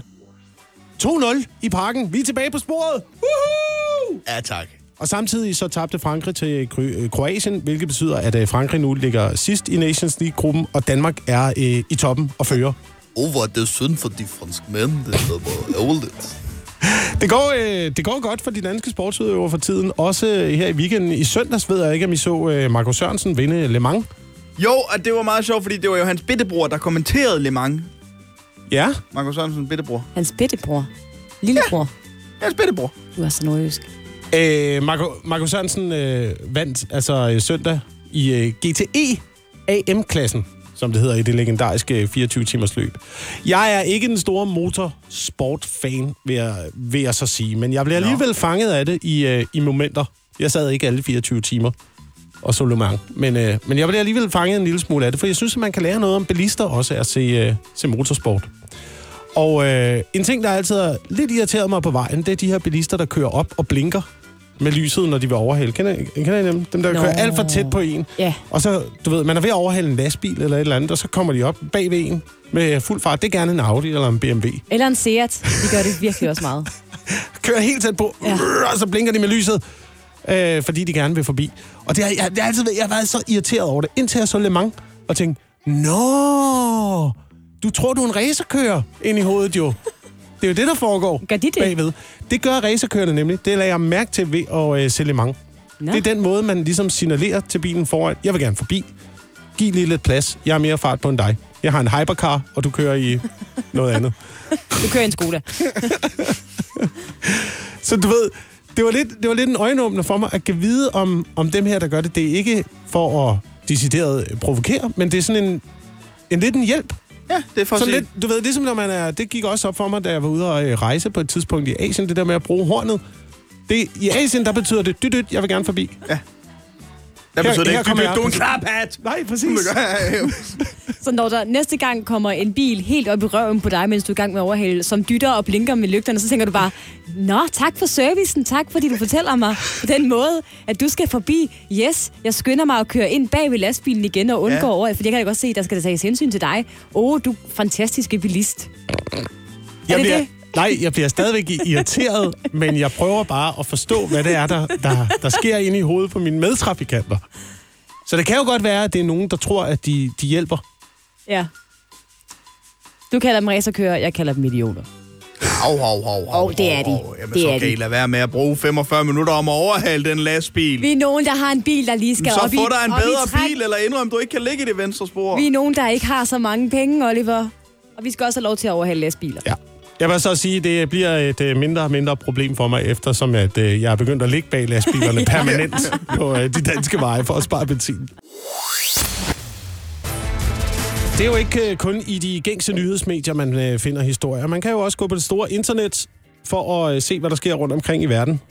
2-0 i parken. Vi er tilbage på sporet. Woohoo! Ja, tak. Og samtidig så tabte Frankrig til Kro- øh, Kroatien, hvilket betyder, at øh, Frankrig nu ligger sidst i Nations League-gruppen, og Danmark er øh, i toppen og fører. Åh, hvor er det synd for de franske mænd. Det er bare ærgerligt. <laughs> Det går, øh, det går godt for de danske sportsudøvere for tiden. Også øh, her i weekenden. I søndags ved jeg ikke, om I så øh, Marco Sørensen vinde Le Mans. Jo, og det var meget sjovt, fordi det var jo hans bittebror, der kommenterede Le Mans. Ja, Markus Sørensen, bittebror. Hans bedtebror. Lillebror. Hans bittebror. Du er så nordjysk. øh, Marco, Marco Sørensen øh, vandt altså søndag i øh, GTE AM-klassen, som det hedder i det legendariske 24-timers løb. Jeg er ikke den store motorsport-fan, vil jeg, vil jeg så sige, men jeg blev alligevel fanget af det i, øh, i momenter. Jeg sad ikke alle 24 timer. og Solomon. Men, øh, men jeg blev alligevel fanget en lille smule af det, for jeg synes, at man kan lære noget om bilister også at se, øh, se motorsport. Og øh, en ting, der altid har lidt irriteret mig på vejen, det er de her bilister, der kører op og blinker med lyset, når de vil overhale. Kender, I- kender I dem? Dem, der Nå. kører alt for tæt på en. Ja. Og så, du ved, man er ved at overhale en lastbil eller et eller andet, og så kommer de op bag ved en med fuld fart. Det er gerne en Audi eller en BMW. Eller en Seat. De gør det virkelig også meget. <laughs> Kører helt tæt på, ja. og så blinker de med lyset, øh, fordi de gerne vil forbi. Og det har, jeg, det har altid været, jeg har været så irriteret over det, indtil jeg så Le Mans og tænkte, Nå, du tror, du er en racerkører ind i hovedet jo. Det er jo det, der foregår Gør de det? bagved. Det gør racerkørerne nemlig. Det lader jeg mærke til ved at øh, se Le Mans. Nå. Det er den måde, man ligesom signalerer til bilen foran. Jeg vil gerne forbi. Giv lige lidt plads. Jeg har mere fart på end dig. Jeg har en hypercar, og du kører i noget andet. <laughs> Du kører en Skoda. <laughs> Så du ved, det var lidt, det var lidt en øjenåbner for mig at kan vide om, om dem her, der gør det. Det er ikke for at decideret provokere, men det er sådan en, en lidt en hjælp. Ja, det er for Sådan lidt, du ved, ligesom når man er, det gik også op for mig, da jeg var ude og øh, rejse på et tidspunkt i Asien, det der med at bruge hornet. Det, I Asien, der betyder det, dyt, dyt, jeg vil gerne forbi. Der betyder det her ikke, kommer du, er en klaphat. Nej, præcis. <laughs> Så når der næste gang kommer en bil helt op i røven på dig, mens du er i gang med at overhale, som dytter og blinker med lygterne, så tænker du bare, Nå, tak for servicen, tak fordi du fortæller mig på den måde, at du skal forbi. Yes, jeg skynder mig at køre ind bag ved lastbilen igen og undgår Ja. over, for jeg kan da godt se, der skal der tages hensyn til dig. Åh, oh, du fantastiske bilist. Jeg det bliver, det? Nej, jeg bliver stadigvæk irriteret, men jeg prøver bare at forstå, hvad det er, der, der, der sker inde i hovedet på mine medtrafikanter. Så det kan jo godt være, at det er nogen, der tror, at de, de hjælper. Ja. Du kalder dem racerkører, jeg kalder dem idioter. Hov, hov, hov, hov. Åh, det er de. Jamen, Det så er kan de. I lade være med at bruge 45 minutter om at overhale den lastbil. Vi er nogen, der har en bil, der lige skal så op i få dig en bedre træk. bil, eller indrøm, du ikke kan ligge i det venstre spor. Vi er nogen, der ikke har så mange penge, Oliver. Og vi skal også have lov til at overhale lastbiler. Ja. Jeg vil så sige, at det bliver et øh, mindre og mindre problem for mig, eftersom at, øh, jeg er begyndt at ligge bag lastbilerne <laughs> permanent på øh, de danske veje for at spare benzin. Det er jo ikke kun i de gængse nyhedsmedier, man finder historier. Man kan jo også gå på det store internet for at se, hvad der sker rundt omkring i verden.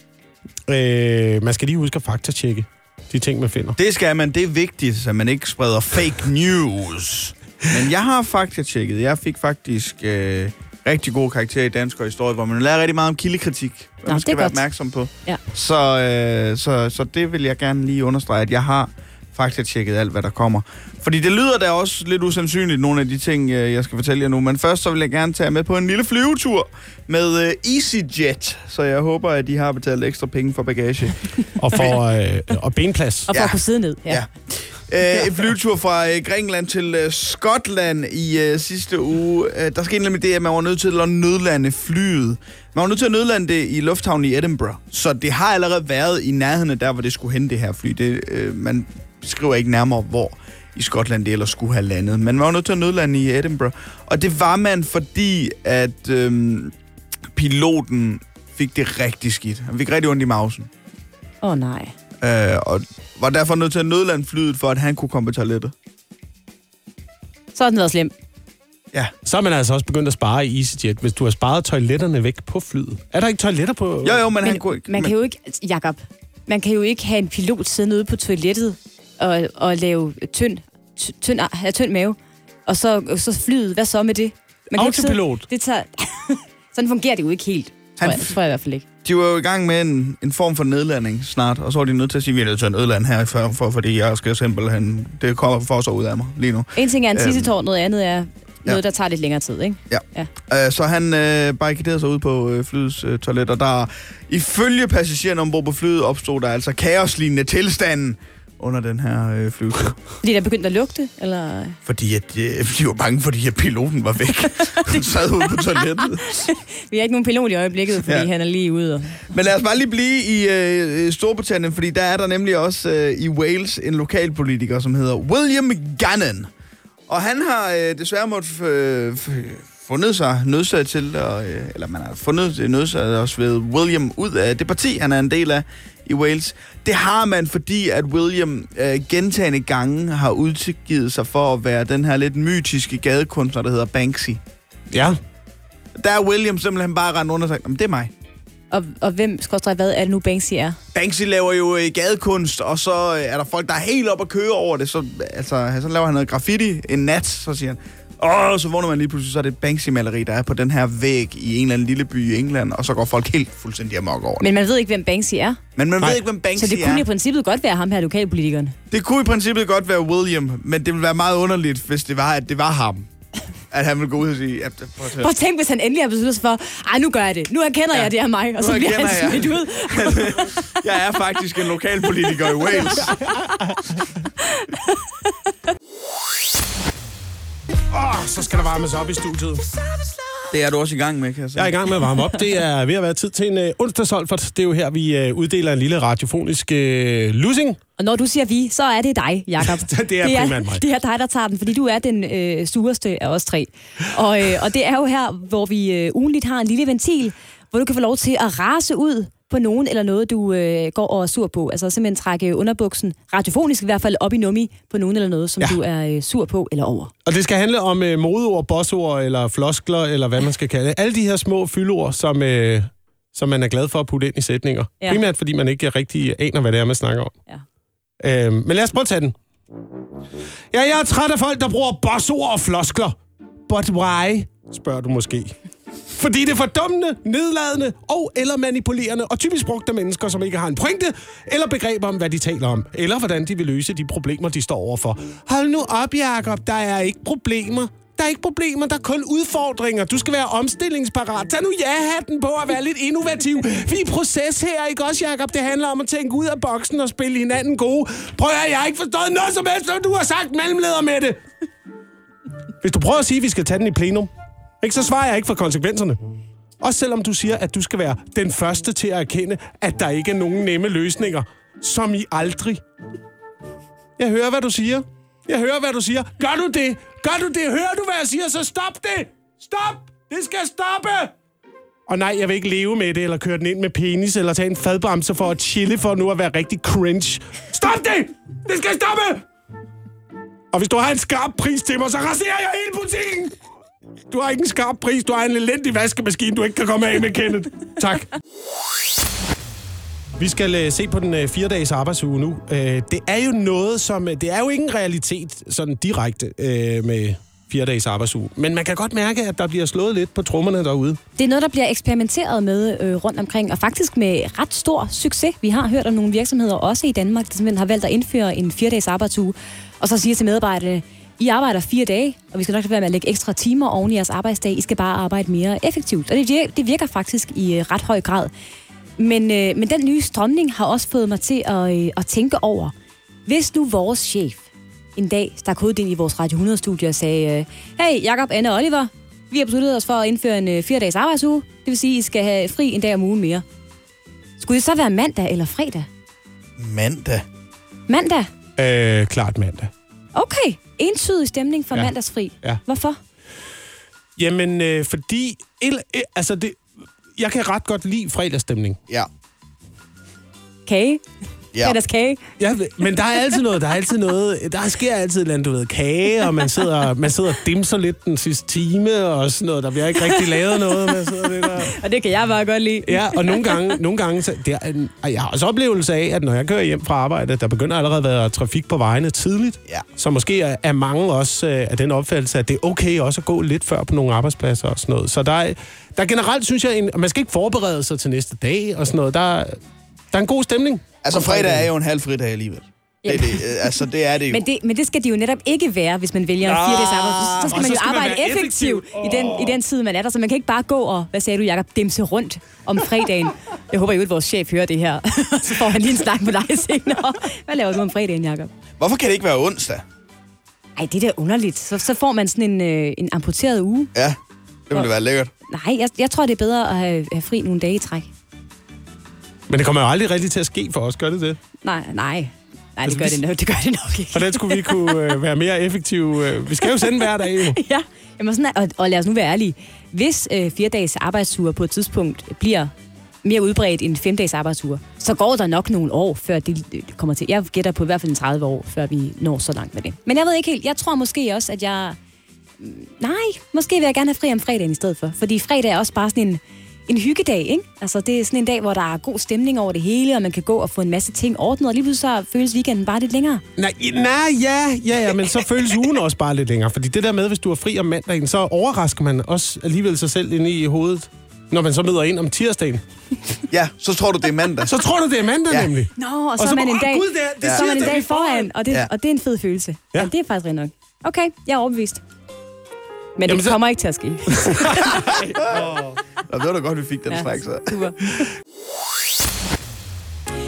Øh, man skal lige huske at faktatjekke de ting, man finder. Det skal man. Det er vigtigt, så man ikke spreder fake news. <laughs> Men jeg har faktisk tjekket. Jeg fik faktisk øh, rigtig gode karakterer i dansk og historie, hvor man lærer rigtig meget om kildekritik. Hvad Nå, man skal være godt. opmærksom på. Ja. Så, øh, så, så det vil jeg gerne lige understrege, at jeg har faktisk tjekket alt, hvad der kommer. Fordi det lyder da også lidt usandsynligt, nogle af de ting, øh, jeg skal fortælle jer nu. Men først så vil jeg gerne tage med på en lille flyvetur med øh, EasyJet. Så jeg håber, at de har betalt ekstra penge for bagage. <laughs> Og for øh, og benplads. Og for Ja. at kunne sidde ned. Ja. Øh, en flyvetur fra øh, Grækenland til øh, Skotland i øh, sidste uge. Øh, der skete nemlig det, at man var nødt til at nødlande flyet. Man var nødt til at nødlande det i lufthavnen i Edinburgh. Så det har allerede været i nærheden af der, hvor det skulle hente det her fly. Det, øh, man skriver ikke nærmere, hvor i Skotland det ellers skulle have landet. Men man var nødt til at nødlande i Edinburgh. Og det var man, fordi at øh, piloten fik det rigtig skidt. Han fik rigtig ondt i mausen. Åh oh, nej. Øh, og var derfor nødt til at nødlande flyet, for at han kunne komme på toilettet. Så er den været slem. Ja. Så er man altså også begyndt at spare i EasyJet, hvis du har sparet toiletterne væk på flyet. Er der ikke toiletter på? Jo, jo, men, han Men kunne ikke... man kan jo ikke, Jakob, man kan jo ikke have en pilot siddende ude på toilettet og, og lave tynd, ty- tynd, have tynd mave, og så, så flyet. Hvad så med det? Man kan jo ikke sidde- Autopilot. Det tager... <laughs> Sådan fungerer det jo ikke helt. Tror, Han- jeg, tror jeg i hvert fald ikke. De var jo i gang med en, en form for nedlanding snart, og så var de nødt til at sige, at vi er nødt til at nødlande her, for, for, fordi jeg skal simpelthen... Det kommer for så ud af mig lige nu. En ting er en Øhm, tissetår, noget andet er noget, ja. der tager lidt længere tid, ikke? Uh, så han øh, barrikaderede sig ud på øh, flyets øh, toilet, og der ifølge passagererne ombord på flyet opstod der altså kaoslignende tilstanden under den her øh, flyvetur. Fordi der begyndte at lugte, eller... fordi at, øh, de var bange, fordi at piloten var væk. <laughs> Han sad ude på toilettet. Vi har ikke nogen pilot i øjeblikket, fordi Ja. han er lige ude. Og... Men lad os bare lige blive i øh, Storbritannien, fordi der er der nemlig også øh, i Wales en lokalpolitiker, som hedder William Gannon. Og han har øh, desværre måttet øh, fundet sig nødsat til, at, øh, eller man har fundet det nødsat os ved William ud af det parti, han er en del af i Wales. Det har man, fordi at William øh, gentagende gange har udgivet sig for at være den her lidt mytiske gadekunstner, der hedder Banksy. Ja. Der er William simpelthen bare rendt rundt og sagt, "Jamen, det er mig. Og, og hvem, skorstræk, hvad er det nu, Banksy er? Banksy laver jo øh, gadekunst, og så øh, er der folk, der er helt op at køre over det. Så, altså, så laver han noget graffiti en nat, så siger han, Åh, så vågner man lige pludselig, så er det et Banksy-maleri, der er på den her væg i en eller anden lille by i England, og så går folk helt fuldstændig amok over det. Men man ved ikke, hvem Banksy er. Men man Nej. ved ikke, hvem Banksy Så det kunne er. i princippet godt være ham her, lokalpolitikeren. Det kunne i princippet godt være William, men det ville være meget underligt, hvis det var, at det var ham. At han ville gå ud og sige, at, prøv at høre. Prøv at tænke, hvis han endelig har besluttet sig for, ej, nu gør jeg det. Nu erkender Ja. jeg, det er mig. Og så bliver han jeg. smidt ud. <laughs> Jeg er faktisk en lokalpolitiker i Wales. <laughs> Åh, så skal der varmes op i studiet. Det er du også i gang med, kan jeg sige. Jeg er i gang med at varme op. Det er ved at være tid til en uh, onsdagsolfert. Det er jo her, vi uh, uddeler en lille radiofonisk uh, losing. Og når du siger vi, så er det dig, Jakob. <laughs> Det er primært mig. Det er dig, der tager den, fordi du er den øh, sureste af os tre. Og, øh, og det er jo her, hvor vi øh, ugenligt har en lille ventil, hvor du kan få lov til at rase ud på nogen eller noget, du øh, går og er sur på. Altså simpelthen trække underbuksen, radiofonisk i hvert fald, op i nummi på nogen eller noget, som Ja. du er øh, sur på eller over. Og det skal handle om uh, modeord, bossord eller floskler, eller hvad man skal kalde det. Alle de her små fyldord, som, uh, som man er glad for at putte ind i sætninger. Ja. Primært fordi man ikke rigtig aner, hvad det er, man snakker om. Ja. Uh, men lad os prøve at tage den. Ja, jeg er træt af folk, der bruger bossord og floskler. But why? Spørger du måske. Fordi det er fordummende, nedladende og eller manipulerende, og typisk brugt af mennesker, som ikke har en pointe eller begreber om, hvad de taler om, eller hvordan de vil løse de problemer, de står overfor. Hold nu op, Jacob. Der er ikke problemer. Der er ikke problemer, der er kun udfordringer. Du skal være omstillingsparat. Tag nu ja-hatten på at være lidt innovativ. Vi er proces her, ikke også, Jacob? Det handler om at tænke ud af boksen og spille hinanden gode. Prøv at jeg har ikke forstået noget som helst, hvad du har sagt mellemleder med det. Hvis du prøver at sige, at vi skal tage den i plenum, ikke, så svarer jeg ikke for konsekvenserne. Også selvom du siger, at du skal være den første til at erkende, at der ikke er nogen nemme løsninger. Som i aldrig. Jeg hører, hvad du siger. Jeg hører, hvad du siger. Gør du det? Gør du det? Hører du, hvad jeg siger? Så stop det! Stop! Det skal stoppe! Og nej, jeg vil ikke leve med det, eller køre den ind med penis, eller tage en fadbremse for at chille, for nu at være rigtig cringe. Stop det! Det skal stoppe! Og hvis du har en skarp pris til mig, så raserer jeg hele butikken! Du har ikke en skarp pris, du har en elendig vaskemaskine, du ikke kan komme af med, Kenneth. Tak. Vi skal uh, se på den uh, fire dages arbejdsuge nu. Uh, det er jo noget, som... Det er jo ikke en realitet sådan direkte med fire dages arbejdsuge. Men man kan godt mærke, at der bliver slået lidt på trommerne derude. Det er noget, der bliver eksperimenteret med øh, rundt omkring, og faktisk med ret stor succes. Vi har hørt om nogle virksomheder, også i Danmark, der simpelthen har valgt at indføre en fire-dages arbejdsuge, og så siger til medarbejderne, I arbejder fire dage, og vi skal nok lade være med at lægge ekstra timer oven i jeres arbejdsdag. I skal bare arbejde mere effektivt. Og det virker, det virker faktisk i øh, ret høj grad. Men, øh, men den nye strømning har også fået mig til at, øh, at tænke over, hvis nu vores chef en dag stak hovedet ind i vores Radio 100-studie og sagde, øh, hey Jakob, Anne og Oliver, vi har besluttet os for at indføre en øh, fire-dages arbejdsuge. Det vil sige, at I skal have fri en dag om ugen mere. Skulle det så være mandag eller fredag? Mandag. Mandag? Øh, klart mandag. Okay, entydig stemning for Ja. mandagsfri. Ja. Hvorfor? Jamen, øh, fordi... El, øh, altså, det, jeg kan ret godt lide fredagsstemning. Ja. Kage? Ja. Fredagskage? Ja, men der er altid noget, der er altid noget, der sker altid et eller andet, du ved, kage, og man sidder, man sidder og dimser lidt den sidste time, og sådan noget, der bliver ikke rigtig lavet noget, man sidder lidt der. Og det kan jeg bare godt lide. Ja, og nogle gange, nogle gange så, det er en, jeg har også oplevelse af, at når jeg kører hjem fra arbejde, der begynder allerede at være trafik på vejene tidligt, Ja. så måske er, er mange også øh, af den opfattelse, at det er okay også at gå lidt før på nogle arbejdspladser og sådan noget. Så der er, der er generelt, synes jeg, en, man skal ikke forberede sig til næste dag og sådan noget. Der, der er en god stemning. Altså, fredag er jo en halv fridag alligevel. Det, er det, øh, altså, det er det jo. Men det, men det skal det jo netop ikke være, hvis man vælger en Ah, fire arbejde. Så skal man jo skal man arbejde være effektivt effektiv. i, den, i den tid, man er der. Så man kan ikke bare gå og, hvad sagde du, Jacob, demse rundt om fredagen. Jeg håber jo, at vores chef hører det her. <laughs> så får han lige en snak med dig senere. Hvad laver du om fredagen, Jacob? Hvorfor kan det ikke være onsdag? Ej, det er da underligt. Så, så får man sådan en, øh, en amputeret uge. Ja, det ville være lækkert. Nej, jeg, jeg tror, det er bedre at have, have fri nogle dage i træk. Men det kommer jo aldrig rigtigt til at ske for os, gør det det? Nej, nej. Nej, Altså, det gør hvis- det, nok, det gør det nok ikke. Hvordan skulle vi kunne øh, være mere effektive? Øh, vi skal jo sende hver dag, jo. <laughs> ja, Jamen sådan, og, og lad os nu være ærlige. Hvis øh, fire dages arbejdsuger på et tidspunkt bliver mere udbredt end fem dages arbejdsuger, så går der nok nogle år, før det det kommer til. Jeg gætter på i hvert fald en 30 år, før vi når så langt med det. Men jeg ved ikke helt. Jeg tror måske også, at jeg... Mm, Nej, måske vil jeg gerne have fri om fredagen i stedet for. Fordi fredag er også bare sådan en, en hyggedag, ikke? Altså, det er sådan en dag, hvor der er god stemning over det hele, og man kan gå og få en masse ting ordnet, og lige pludselig så føles weekenden bare lidt længere. Nej, nej, ja, ja, ja, men så føles ugen også bare lidt længere. Fordi det der med, hvis du er fri om mandagen, så overrasker man også alligevel sig selv inde i hovedet, når man så møder ind om tirsdagen. Ja, så tror du, det er mandag. Så tror du, det er mandag Ja. nemlig. Nå, og så, Og er så man bare, en "Åh, dag, Gud, det er- det så er man en dag foran, og det, Ja. og det er en fed følelse. Ja. Ja. det er faktisk rigtig nok. Okay, jeg er overbevist. Men Jamen, det så- kommer ikke til at ske. <laughs> Nå, det var da godt, vi fik den ja. Stræk, så. Super.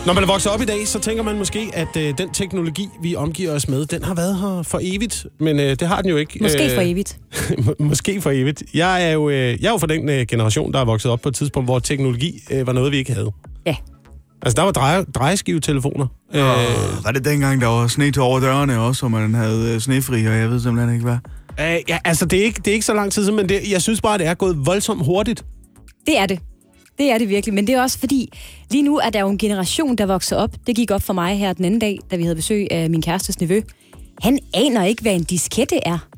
Når man er vokset op i dag, så tænker man måske, at øh, den teknologi, vi omgiver os med, den har været her for evigt. Men øh, det har den jo ikke. Måske for Øh, evigt. <laughs> Må- Måske for evigt. Jeg er jo, øh, jeg er jo fra den øh, generation, der er vokset op på et tidspunkt, hvor teknologi øh, var noget, vi ikke havde. Ja. Altså, der var dreje, drejeskivetelefoner. Øh, Var det dengang, der var sne til over dørene også, og man havde øh, snefri, og jeg ved simpelthen ikke hvad? Øh, ja, altså, det er, ikke, det er ikke så lang tid siden, men det, jeg synes bare, det er gået voldsomt hurtigt. Det er det. Det er det virkelig, men det er også fordi, lige nu er der jo en generation, der vokser op. Det gik op for mig her den anden dag, da vi havde besøg af min kærestes nevø. Han aner ikke, hvad en diskette er.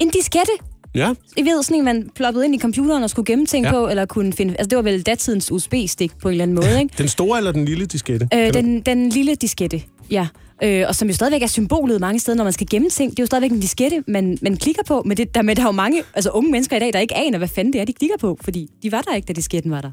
En diskette? Ja. I ved, sådan en, man ploppede ind i computeren og skulle gemme ting Ja. på, eller kunne finde... Altså, det var vel datidens USB-stik på en eller anden måde, <laughs> ikke? Den store eller den lille diskette? Øh, den, den lille diskette, ja. Øh, og som jo stadigvæk er symbolet mange steder, når man skal gemme ting. Det er jo stadigvæk en diskette, man, man klikker på. Men det, der, men der er jo mange altså unge mennesker i dag, der ikke aner, hvad fanden det er, de klikker på. Fordi de var der ikke, da disketten var der.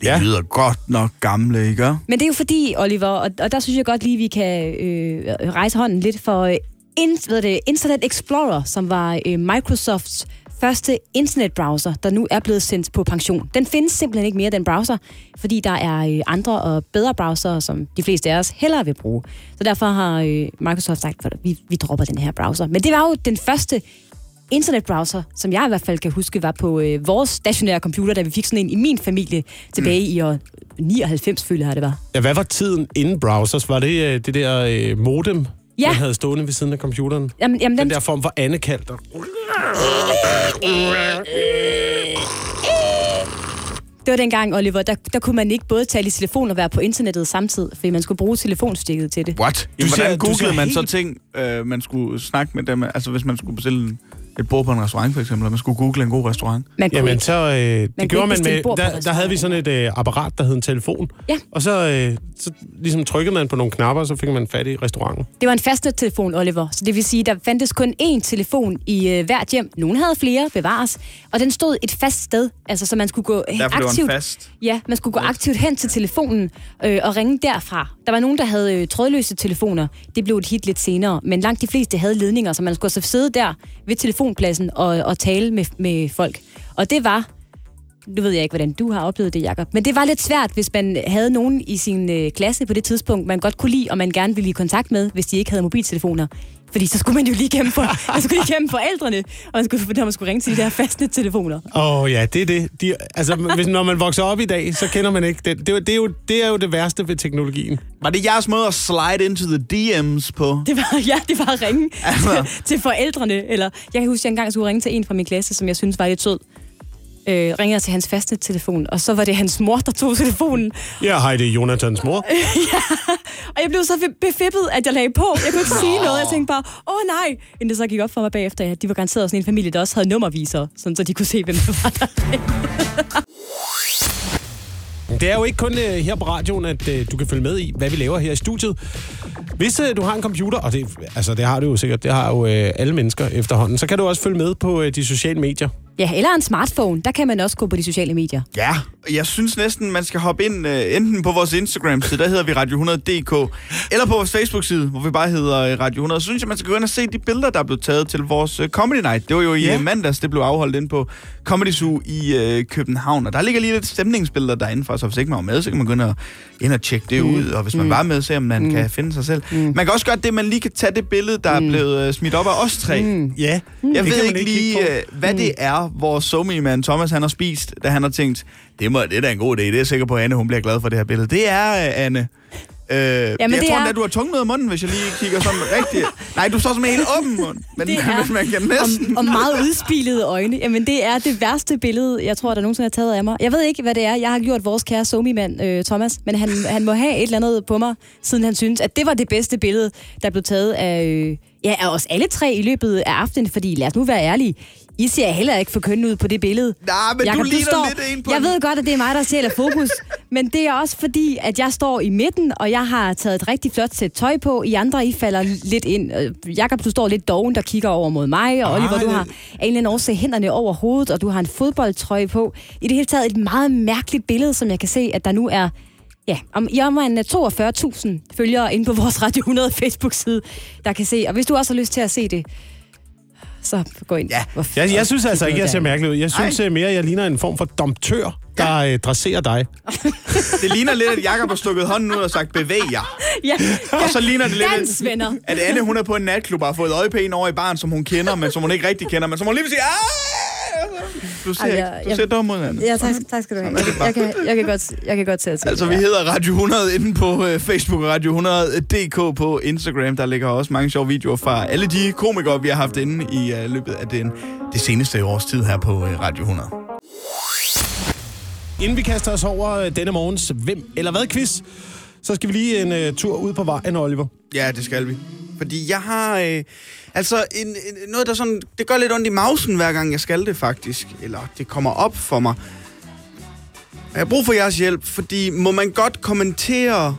Det Ja. lyder godt nok gamle, ikke? Men det er jo fordi, Oliver, og, og der synes jeg godt lige, vi kan øh, rejse hånden lidt for øh, in, hvad er det, Internet Explorer, som var øh, Microsofts første internetbrowser, der nu er blevet sendt på pension. Den findes simpelthen ikke mere, den browser, fordi der er øh, andre og bedre browser, som de fleste af os hellere vil bruge. Så derfor har øh, Microsoft sagt, at vi, vi dropper den her browser. Men det var jo den første internetbrowser, som jeg i hvert fald kan huske, var på øh, vores stationære computer, da vi fik sådan en i min familie tilbage mm. i år 99, føler jeg, det var. Ja, hvad var tiden inden browsers? Var det øh, det der øh, modem, Ja. man havde stående ved siden af computeren? Jamen, jamen Den den, der form for andekald, der... det var dengang, Oliver, der, der kunne man ikke både tale i telefon og være på internettet samtidig, fordi man skulle bruge telefonstikket til det. What? Du Jamen, hvordan googlede man så helt- ting, øh, man skulle snakke med dem? Altså, hvis man skulle bestille en- et bord på en restaurant, for eksempel, og man skulle google en god restaurant. Man kunne Jamen, så, øh, det gjorde man med... Der, der havde vi sådan et øh, apparat, der hed en telefon. Ja. Og så, øh, så ligesom trykkede man på nogle knapper, og så fik man fat i restauranten. Det var en fastnettelefon, Oliver. Så det vil sige, der fandtes kun én telefon i øh, hvert hjem. Nogle havde flere, bevares. Og den stod et fast sted, altså så man skulle gå Derfor det var aktivt... en fast. Ja, man skulle gå aktivt hen til telefonen øh, og ringe derfra. Der var nogen, der havde øh, trådløse telefoner. Det blev et hit lidt senere. Men langt de fleste havde ledninger, så man skulle så sidde der ved telefonpladsen og, og tale med, med folk. Og det var... Nu ved jeg ikke, hvordan du har oplevet det, Jacob. Men det var lidt svært, hvis man havde nogen i sin øh, klasse på det tidspunkt, man godt kunne lide, og man gerne ville i kontakt med, hvis de ikke havde mobiltelefoner. Fordi så skulle man jo lige gennem for, man skulle lige gennem forældrene, og man skulle, når man skulle ringe til de der fastnet-telefoner. Åh oh, ja, det er det. De, altså, hvis, når man vokser op i dag, så kender man ikke det. Det, er jo- det, er, jo, det er jo det værste ved teknologien. Var det jeres måde at slide into the DM's på? Det var, ja, det var at ringe <laughs> Altså. til, til forældrene. Eller, jeg kan huske, at jeg engang skulle ringe til en fra min klasse, som jeg synes var lidt sød. Øh, ringede jeg til hans faste telefon, og så var det hans mor, der tog telefonen. Ja, hej, det er Jonathans mor. <laughs> Og jeg blev så befippet, at jeg lagde på. Jeg kunne ikke sige noget. Jeg tænkte bare, åh nej. Inden det så gik op for mig bagefter, at de var garanteret sådan en familie, der også havde nummerviser, sådan, så de kunne se, hvem der var der. <laughs> Det er jo ikke kun øh, her på radioen, at øh, du kan følge med i, hvad vi laver her i studiet. Hvis øh, du har en computer, og det, altså, det har du jo sikkert, det har jo øh, alle mennesker efterhånden, så kan du også følge med på øh, de sociale medier. Ja, eller en smartphone. Der kan man også gå på de sociale medier. Ja, jeg synes næsten, man skal hoppe ind uh, enten på vores Instagram-side, der hedder vi Radio 100.dk, eller på vores Facebook-side, hvor vi bare hedder øh, Radio 100. Så synes jeg, man skal gå ind og se de billeder, der er blevet taget til vores uh, Comedy Night. Det var jo i yeah. mandags, det blev afholdt ind på Comedy Zoo i uh, København. Og der ligger lige lidt stemningsbilleder derinde fra, så hvis ikke man var med, så kan man gå ind og, ind og tjekke det mm. ud. Og hvis man var med, så om man mm. kan finde sig selv. Mm. Man kan også gøre det, man lige kan tage det billede, der mm. er blevet uh, smidt op af os tre. Mm. Ja, Jeg det ved ikke lige, øh, hvad det er, vores somi-mand Thomas han har spist, da han har tænkt, det, må, det er da en god idé, det er jeg sikker på, at Anne hun bliver glad for det her billede. Det er, øh, Anne. Øh, jeg det tror er- endda, du har tunge noget i munden, hvis jeg lige kigger sådan rigtigt. Nej, du står som helt åben mund. Men, Det er- <laughs> man kan næsten... Og, og meget udspilede øjne. Jamen, det er det værste billede, jeg tror, der nogensinde har taget af mig. Jeg ved ikke, hvad det er. Jeg har gjort vores kære somi-mand, øh, Thomas, men han, han må have et eller andet på mig, siden han synes, at det var det bedste billede, der blev taget af, øh, ja, af os alle tre i løbet af aftenen. Fordi lad os nu være ærlige, I ser heller ikke for kønne ud på det billede. Nej, men Jakob, du ligner står, lidt en på Jeg den. ved godt, at det er mig, der stjæler fokus, <laughs> men det er også fordi, at jeg står i midten, og jeg har taget et rigtig flot sæt tøj på. I andre, I falder lidt ind. Øh, Jakob, du står lidt doven, der kigger over mod mig, og Oliver, du har af en eller anden årsag hænderne over hovedet, og du har en fodboldtrøje på. I det hele taget et meget mærkeligt billede, som jeg kan se, at der nu er Ja, om i omegnen af 42.000 følgere inde på vores Radio 100 Facebook-side, der kan se. Og hvis du også har lyst til at se det, så gå ind. Ja, Hvor Jeg, jeg synes altså ikke, jeg ser er. mærkelig ud. Jeg synes øh, mere, jeg ligner en form for domptør, der øh, dresserer dig. <laughs> Det ligner lidt, at Jakob har stukket hånden ud og sagt, bevæg jer. <laughs> Ja, Og så ligner det lidt, Dans, venner. at Anne hun er på en natklub og har fået øje på en over i baren, som hun kender, men som hun ikke rigtig kender, men som hun lige vil sige, "Ah!" Du ser, Ej, ikke, jeg- du jeg- ser dum ud, Anne. Ja, tak, tak skal du have. Jeg, jeg, kan, jeg, kan godt, jeg kan godt se det. Altså, vi hedder Radio 100 inde på øh, Facebook Radio 100.dk på Instagram. Der ligger også mange sjove videoer fra alle de komikere, vi har haft inde i øh, løbet af den, det seneste års tid her på øh, Radio 100. Inden vi kaster os over øh, denne morgens Hvem eller hvad quiz, så skal vi lige en uh, tur ud på vejen, Oliver. Ja, det skal vi. Fordi jeg har... Øh, altså, en, en, noget, der sådan... Det gør lidt ondt i mausen, hver gang jeg skal det, faktisk. Eller det kommer op for mig. Jeg har brug for jeres hjælp, fordi må man godt kommentere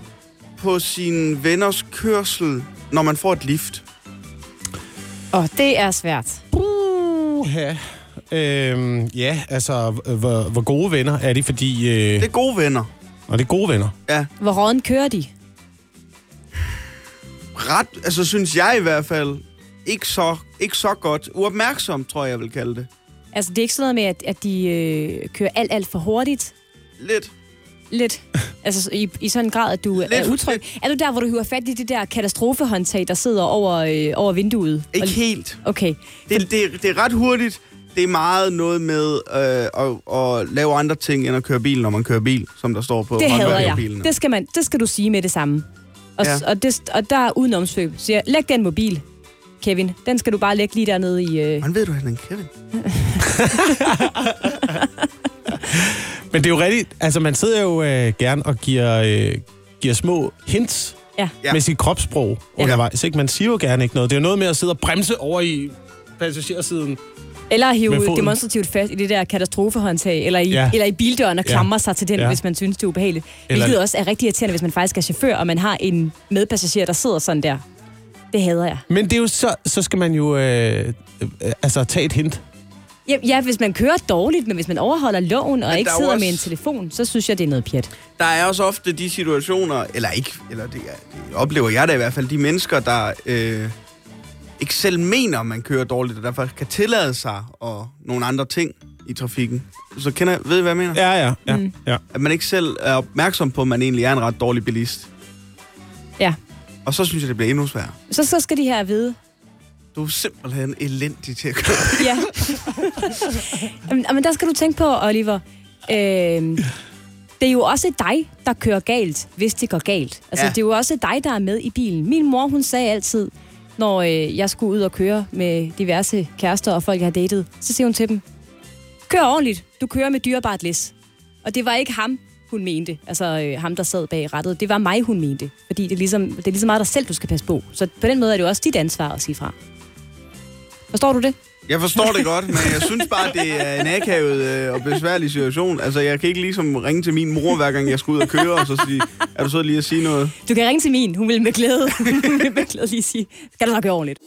på sine venners kørsel, når man får et lift? Og det er svært. Uh, ja. Øhm, ja, altså, hvor, hvor gode venner er de, fordi... Øh, Det er gode venner. og det er gode venner. Ja, Hvor råden kører de? Ret, altså synes jeg i hvert fald, ikke så, ikke så godt. Uopmærksom, tror jeg, jeg vil kalde det. Altså, det er ikke sådan noget med, at, at de øh, kører alt, alt for hurtigt. Lidt. Lidt. <laughs> Altså, i, i sådan en grad, at du Lidt er utryg. Er du der, hvor du hiver fat i det der katastrofehåndtag, der sidder over, øh, over vinduet? Ikke Og- helt. Okay. Det, det, det er ret hurtigt. Det er meget noget med øh, at, at lave andre ting, end at køre bil, når man kører bil, som der står på Det hader jeg. Det skal, man, det skal du sige med det samme. Og, Ja. ja. og, det, og der er udenomsvøb. Så jeg, læg den mobil, Kevin. Den skal du bare lægge lige dernede i... Øh... Man ved du, han er en Kevin. <laughs> Men det er jo rigtigt, altså man sidder jo øh, gerne og giver, øh, giver små hints Ja. Ja. ja. med sit kropssprog undervejs. Ikke? Man siger jo gerne ikke noget. Det er jo noget med at sidde og bremse over i passagersiden. Eller Med hive demonstrativt fast i det der katastrofehåndtag, eller i, Ja. ja. eller i bildøren og Ja. klamre sig til den, Ja. ja. hvis man synes, det er ubehageligt. Eller- Hvilket også er rigtig irriterende, hvis man faktisk er chauffør, og man har en medpassager, der sidder sådan der. Det hader jeg. Men det er jo så, så skal man jo øh, øh, altså tage et hint. Ja, ja, hvis man kører dårligt, men hvis man overholder loven og Men ikke er sidder også- med en telefon, så synes jeg, det er noget pjat. Der er også ofte de situationer, eller ikke, eller det, det oplever jeg da i hvert fald, de mennesker, der øh, ikke selv mener, man kører dårligt, og derfor kan tillade sig og nogle andre ting i trafikken. Så kender, ved I, hvad jeg mener? Ja, ja, ja. Mm. ja. At man ikke selv er opmærksom på, at man egentlig er en ret dårlig bilist. Ja. Og så synes jeg, det bliver endnu sværere. Så, så skal de her vide. Du er simpelthen elendig til at køre. <laughs> Ja. men, men der skal du tænke på, Oliver. Øh, det er jo også dig, der kører galt, hvis det går galt. Altså, ja. det er jo også dig, der er med i bilen. Min mor, hun sagde altid, når øh, jeg skulle ud og køre med diverse kærester og folk, jeg har datet, så siger hun til dem, kør ordentligt, du kører med dyrebart læs. Og det var ikke ham, hun mente, altså øh, ham, der sad bag rattet. Det var mig, hun mente. Fordi det er, ligesom, det er ligesom meget dig selv, du skal passe på. Så på den måde er det jo også dit ansvar at sige fra. Forstår du det? Jeg forstår det godt, men jeg synes bare, det er en akavet øh, og besværlig situation. Altså, jeg kan ikke ligesom ringe til min mor, hver gang jeg skal ud og køre, og så sige, er du så lige at sige noget? Du kan ringe til min. Hun vil med glæde, <laughs> hun vil med glæde lige sige, skal du nok gøre ordentligt.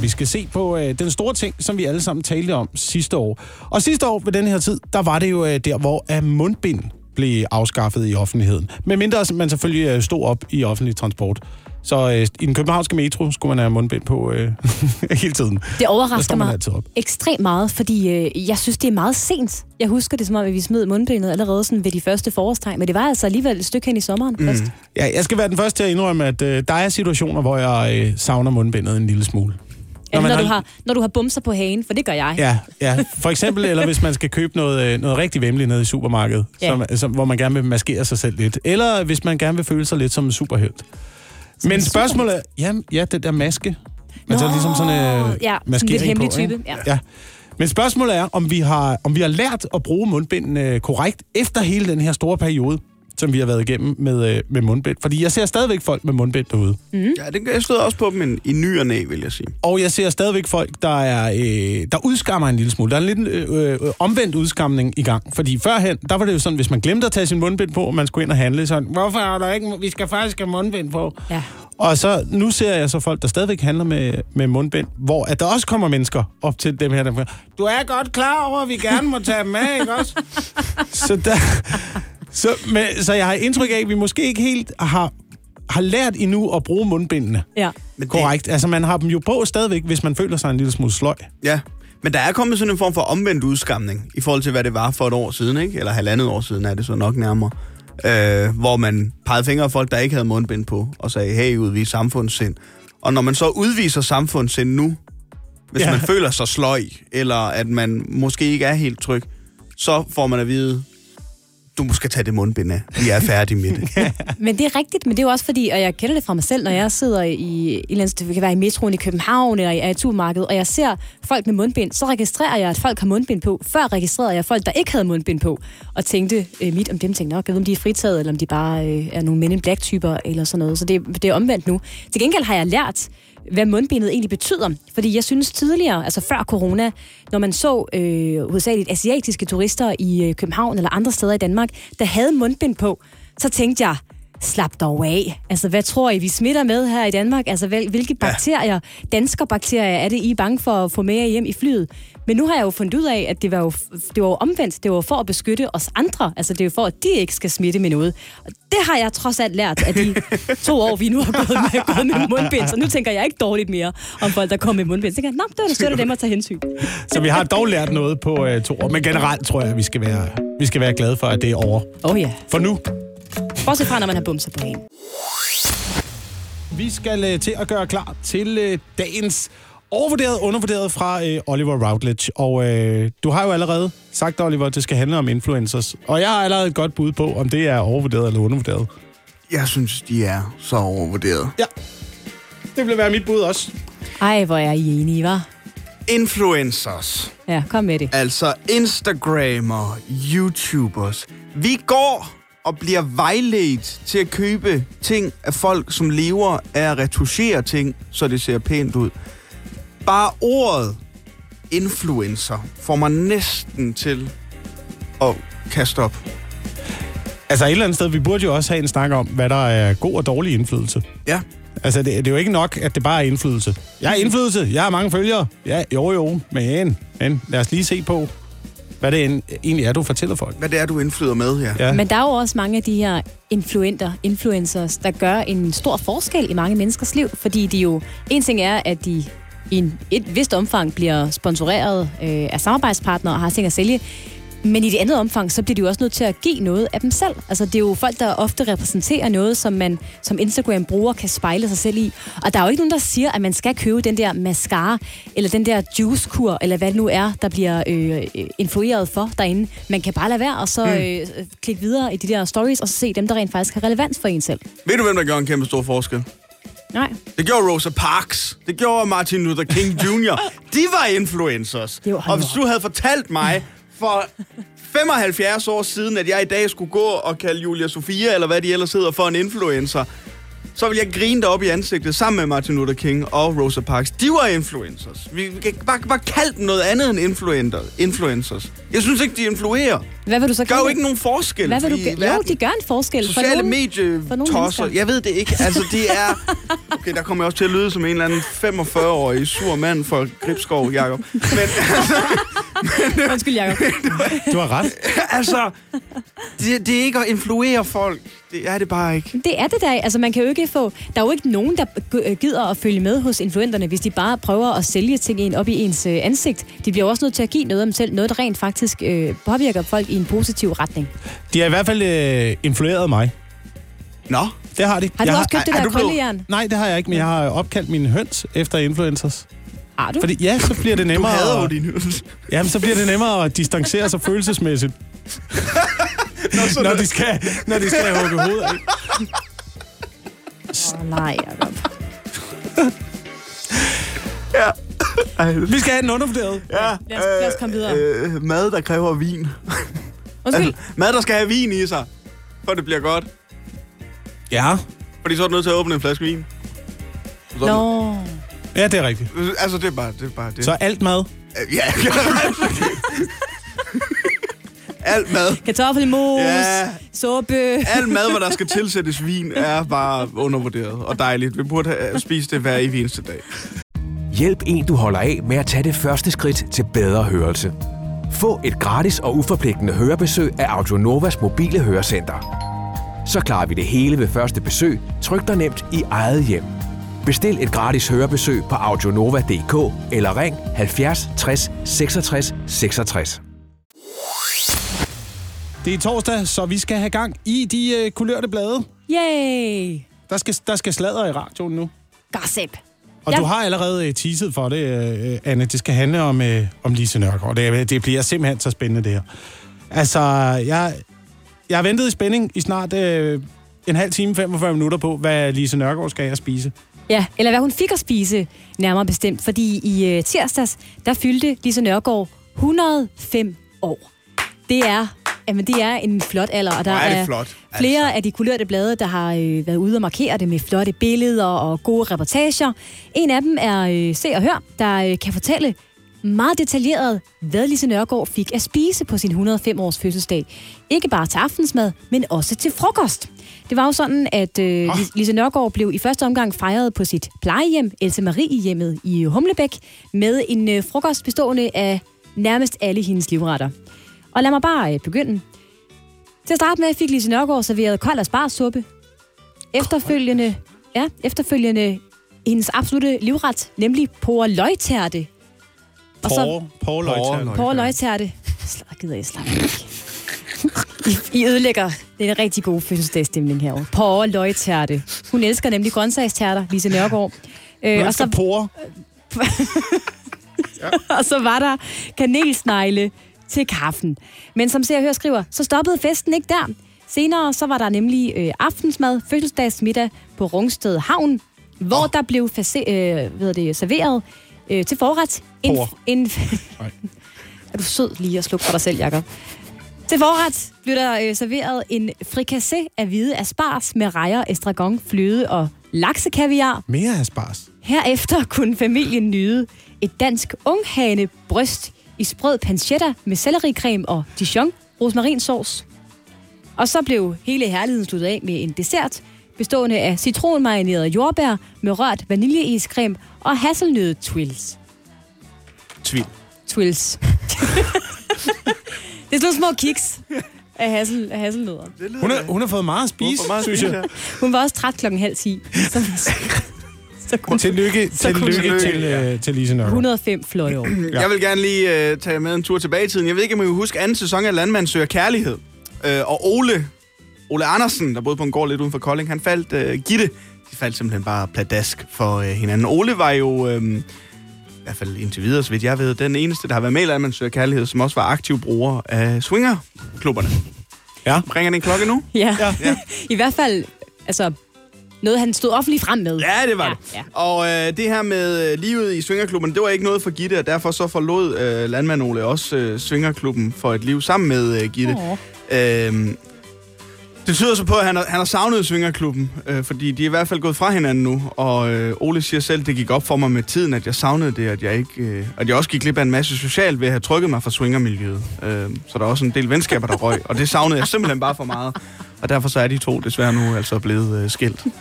Vi skal se på øh, den store ting, som vi alle sammen talte om sidste år. Og sidste år ved den her tid, der var det jo øh, der, hvor øh, mundbind blev afskaffet i offentligheden. Men mindre man selvfølgelig øh, stod op i offentlig transport. Så øh, i den københavnske metro skulle man have mundbind på øh, <laughs> hele tiden. Det overrasker mig ekstremt meget, fordi øh, jeg synes, det er meget sent. Jeg husker det som om, at vi smed mundbindet allerede sådan ved de første forårstegn, men det var altså alligevel et stykke hen i sommeren mm. først. Ja, jeg skal være den første til at indrømme, at øh, der er situationer, hvor jeg øh, savner mundbindet en lille smule. Når, man når, har- du har, når du har bumser på hagen, for det gør jeg. Ja, ja. <laughs> For eksempel, eller hvis man skal købe noget, øh, noget rigtig vemmeligt nede i supermarkedet, Ja. som, som, hvor man gerne vil maskere sig selv lidt. Eller hvis man gerne vil føle sig lidt som en superhelt. Men en spørgsmålet er, ja, ja, den der maske. Altså Nå, ligesom sådan en øh, ja, maskering lidt hemmelig på, type, ja. ja. Men spørgsmålet er, om vi, har, om vi har lært at bruge mundbindene korrekt efter hele den her store periode. Som vi har været igennem med, øh, med mundbind. Fordi jeg ser stadigvæk folk med mundbind derude. Ja, det, jeg støder også på dem i, i ny og næ, vil jeg sige. Og jeg ser stadigvæk folk, der, er, øh, der udskammer en lille smule. Der er en lille øh, øh, omvendt udskamning i gang. Fordi førhen, der var det jo sådan, hvis man glemte at tage sin mundbind på, og man skulle ind og handle, så hvorfor er der ikke, vi skal faktisk have mundbind på. Ja. Og så, nu ser jeg så folk, der stadigvæk handler med, med mundbind, hvor at der også kommer mennesker op til dem her, der siger, du er godt klar over, at vi gerne må tage dem af, ikke også? <laughs> så, der, så, men, så jeg har indtryk af, at vi måske ikke helt har, har lært endnu at bruge mundbindene. Ja. Men det- Korrekt. Altså, man har dem jo på stadigvæk, hvis man føler sig en lille smule sløj. Ja, men der er kommet sådan en form for omvendt udskamning i forhold til, hvad det var for et år siden, ikke? Eller halvandet år siden er det så nok nærmere. Øh, hvor man pegede fingre af folk, der ikke havde mundbind på, og sagde, hey, udvis samfundssind. Og når man så udviser samfundssind nu, hvis Ja. ja. man føler sig sløj, eller at man måske ikke er helt tryg, så får man at vide, du skal tage det mundbind af. Vi er færdige med det. <laughs> Men det er rigtigt, men det er jo også fordi, og jeg kender det fra mig selv, når jeg sidder i, i et eller andet, det kan være i metroen i København eller i et supermarked, og jeg ser folk med mundbind, så registrerer jeg, at folk har mundbind på. Før registrerede jeg folk, der ikke havde mundbind på, og tænkte øh, mit om dem, tænkte nok, jeg ved, om de er fritaget, eller om de bare øh, er nogle men in black typer eller sådan noget. Så det, det er omvendt nu. Til gengæld har jeg lært, hvad mundbindet egentlig betyder. Fordi jeg synes tidligere, altså før corona, når man så øh, hovedsageligt asiatiske turister i øh, København eller andre steder i Danmark, der havde mundbind på, så tænkte jeg, slap dog af. Altså, hvad tror I, vi smitter med her i Danmark? Altså, hvil- hvilke bakterier, danskerbakterier, er det, I er bange for at få med hjem i flyet? Men nu har jeg jo fundet ud af, at det var jo, det var jo omvendt. Det var for at beskytte os andre. Altså, det er jo for, at de ikke skal smitte med noget. Og det har jeg trods alt lært af de <laughs> to år, vi nu har gået med, gået med mundbind. Så nu tænker jeg ikke dårligt mere om folk, der kommer med mundbind. Så tænker jeg, nå, det var da sødt af dem at tage hensyn. Så vi har dog lært noget på øh, to år. Men generelt tror jeg, at vi skal være, vi skal være glade for, at det er over. Åh oh, ja. For nu. Bortset fra, når man har bumser på en. Vi skal øh, til at gøre klar til øh, dagens overvurderet, undervurderet fra øh, Oliver Routledge. Og øh, du har jo allerede sagt, Oliver, at det skal handle om influencers. Og jeg har allerede et godt bud på, om det er overvurderet eller undervurderet. Jeg synes, de er så overvurderet. Ja, det vil være mit bud også. Ej, hvor er I enige, var? Influencers. Ja, kom med det. Altså Instagrammer, YouTubers. Vi går og bliver vejledt til at købe ting af folk, som lever af at retuschere ting, så det ser pænt ud. Bare ordet influencer får mig næsten til at kaste op. Altså et eller andet sted, vi burde jo også have en snak om, hvad der er god og dårlig indflydelse. Ja, Altså, det, det er jo ikke nok, at det bare er indflydelse. Jeg har indflydelse, jeg har mange følgere. Ja, jo jo, men, men lad os lige se på, hvad det egentlig er, du fortæller folk. hvad det er, du indflyder med her. Ja. Men der er jo også mange af de her influenter, influencers, der gør en stor forskel i mange menneskers liv, fordi de jo, en ting er, at de i et vist omfang bliver sponsoreret øh, af samarbejdspartnere og har ting at sælge, men i det andet omfang, så bliver de jo også nødt til at give noget af dem selv. Altså, det er jo folk, der ofte repræsenterer noget, som man som Instagram-bruger kan spejle sig selv i. Og der er jo ikke nogen, der siger, at man skal købe den der mascara, eller den der juicekur, eller hvad det nu er, der bliver øh, influeret for derinde. Man kan bare lade være, og så øh, klikke videre i de der stories, og så se dem, der rent faktisk har relevans for en selv. Ved du, hvem der gjorde en kæmpe stor forskel? Nej. Det gjorde Rosa Parks. Det gjorde Martin Luther King Jr. <laughs> De var influencers. Det var og hvis du havde fortalt mig for 75 år siden, at jeg i dag skulle gå og kalde Julia Sofia, eller hvad de ellers hedder, for en influencer, så ville jeg grine op i ansigtet sammen med Martin Luther King og Rosa Parks. De var influencers. Vi kan bare, bare kalde dem noget andet end influenter, influencers. Jeg synes ikke, de influerer. Hvad vil du så gør jo ikke nogen forskel Hvad vil du gøre? Jo, de gør en forskel. for Sociale for nogle medietosser. mennesker. Jeg ved det ikke. Altså, det er... Okay, der kommer jeg også til at lyde som en eller anden 45-årig sur mand fra Gribskov, Jacob. Men <laughs> Undskyld, Jacob. Du har ret. altså, det, det er ikke at influere folk. Det er det bare ikke. Det er det da. Altså, man kan jo ikke få... Der er jo ikke nogen, der g- gider at følge med hos influenterne, hvis de bare prøver at sælge ting ind op i ens øh, ansigt. De bliver jo også nødt til at give noget af dem selv. Noget, der rent faktisk øh, påvirker folk i en positiv retning. De har i hvert fald øh, influeret mig. Nå, Det har de. Har du jeg også købt det er der du krøllejern? Nej, det har jeg ikke, men jeg har opkaldt mine høns efter influencers. Har du? Fordi ja, så bliver det du nemmere... hader jo høns. Jamen, så bliver det nemmere at distancere sig følelsesmæssigt, <laughs> når de skal, når de skal hugge hovedet af. Åh, nej, Jacob. Ej, Vi skal have den undervurderet. ja, Lad os, lad os komme videre. øh, mad, der kræver vin. Undskyld. Altså, mad, der skal have vin i sig. for det bliver godt. Ja. Fordi så er du nødt til at åbne en flaske vin. Så, Nå. Ja, det er rigtigt. Altså, det er bare det. Er bare det. Så alt mad. Ja, <laughs> Alt mad. Kartoffelmos, Ja. suppe. Alt mad, hvor der skal tilsættes vin, er bare undervurderet og dejligt. Vi burde have spist det hver evig eneste dag. Hjælp en, du holder af med at tage det første skridt til bedre hørelse. Få et gratis og uforpligtende hørebesøg af Audionovas mobile hørecenter. Så klarer vi det hele ved første besøg, tryk dig nemt i eget hjem. Bestil et gratis hørebesøg på audionova.dk eller ring 70 60 66 66. Det er torsdag, så vi skal have gang i de øh, kulørte blade. Yay! Der skal, der skal sladre i radioen nu. Gossip. Og Ja. du har allerede øh, teaset for det, øh, Anne. Det skal handle om, øh, om Lise Nørgaard. Det, det bliver simpelthen så spændende, det her. Altså, jeg, jeg har ventet i spænding i snart øh, en halv time, 45 minutter på, hvad Lise Nørgaard skal have at spise. Ja, eller hvad hun fik at spise, nærmere bestemt. Fordi i uh, tirsdags, der fyldte Lise Nørgaard 105 år. Det er, jamen, det er en flot alder, og der Hvor er det er flot, flere altså. af de kulørte blade, der har øh, været ude og markere det med flotte billeder og gode reportager. En af dem er øh, Se og Hør, der øh, kan fortælle meget detaljeret, hvad Lise Nørgaard fik at spise på sin 105-års fødselsdag. Ikke bare til aftensmad, men også til frokost. Det var jo sådan, at øh. Lis- Lise Nørgaard blev i første omgang fejret på sit plejehjem, Else Marie hjemmet i Humlebæk, med en øh, frokost bestående af nærmest alle hendes livretter. Og lad mig bare øh, begynde. Til at starte med fik Lise Nørgaard serveret kold asparsuppe. Efterfølgende, ja, efterfølgende hendes absolute livret, nemlig på løgtærte. Og så Paul, Paul Løgtern. på løgtærte. Slap, gider jeg slap ikke. I, I ødelægger den rigtig gode fødselsdagsstemning herovre. På løgtærte. Hun elsker nemlig grøntsagstærter, Lise Nørgaard. Øh, Og så pore. <laughs> og så var der kanelsnegle til kaffen. Men som ser og hører skriver, så stoppede festen ikke der. Senere så var der nemlig øh, aftensmad, fødselsdagsmiddag på Rungsted Havn, hvor oh. der blev fase, øh, ved det, serveret øh, til forret. En, Por. en, <laughs> er du sød lige at slukke for dig selv, Jacob? Til forret blev der øh, serveret en frikassé af hvide asparges med rejer, estragon, fløde og laksekaviar. Mere asparges. Herefter kunne familien nyde et dansk unghane bryst i sprød pancetta med sellericreme og Dijon rosmarinsauce. Og så blev hele herligheden sluttet af med en dessert bestående af citronmarineret jordbær med rørt vaniljeiscreme og hasselnød twills. Tvil. Twills. <laughs> det er sådan nogle små kiks af, hassel, af hasselnødder. Hun, er, hun har fået meget at spise, Hvorfor meget synes spise, jeg. Hun var også træt klokken halv 10. <laughs> Så, kunne Tillykke, Så kunne- tillykke til, Tillykke, øh, til Lise Nørgaard. 105 flotte år. <clears throat> Ja. Jeg vil gerne lige øh, tage med en tur tilbage i tiden. Jeg ved ikke, om I vil huske anden sæson af Landmand søger kærlighed. Øh, og Ole, Ole Andersen, der boede på en gård lidt uden for Kolding, han faldt øh, Gitte. De faldt simpelthen bare pladask for øh, hinanden. Ole var jo, øh, i hvert fald indtil videre, så vidt jeg ved, den eneste, der har været med i Landmand søger kærlighed, som også var aktiv bruger af swingerklubberne. Ja. Ringer den klokke nu? Ja. Ja. ja. <laughs> I hvert fald, altså, noget han stod offentligt frem med. Ja, det var Ja, det. ja. Og øh, det her med øh, livet i swingerklubben, det var ikke noget for Gitte, og derfor så forlod øh, landmand Ole også øh, swingerklubben for et liv sammen med øh, Gitte. Åh. Øhm, det tyder så på, at han har, han har savnet swingerklubben, øh, fordi de er i hvert fald gået fra hinanden nu. Og øh, Ole siger selv, det gik op for mig med tiden, at jeg savnede det, at jeg, ikke, øh, at jeg også gik glip af en masse socialt ved at have trykket mig fra swingermiljøet. Øh, så der er også en del venskaber, der røg, og det savnede jeg simpelthen bare for meget. Og derfor så er de to desværre nu altså blevet øh, skilt. <laughs>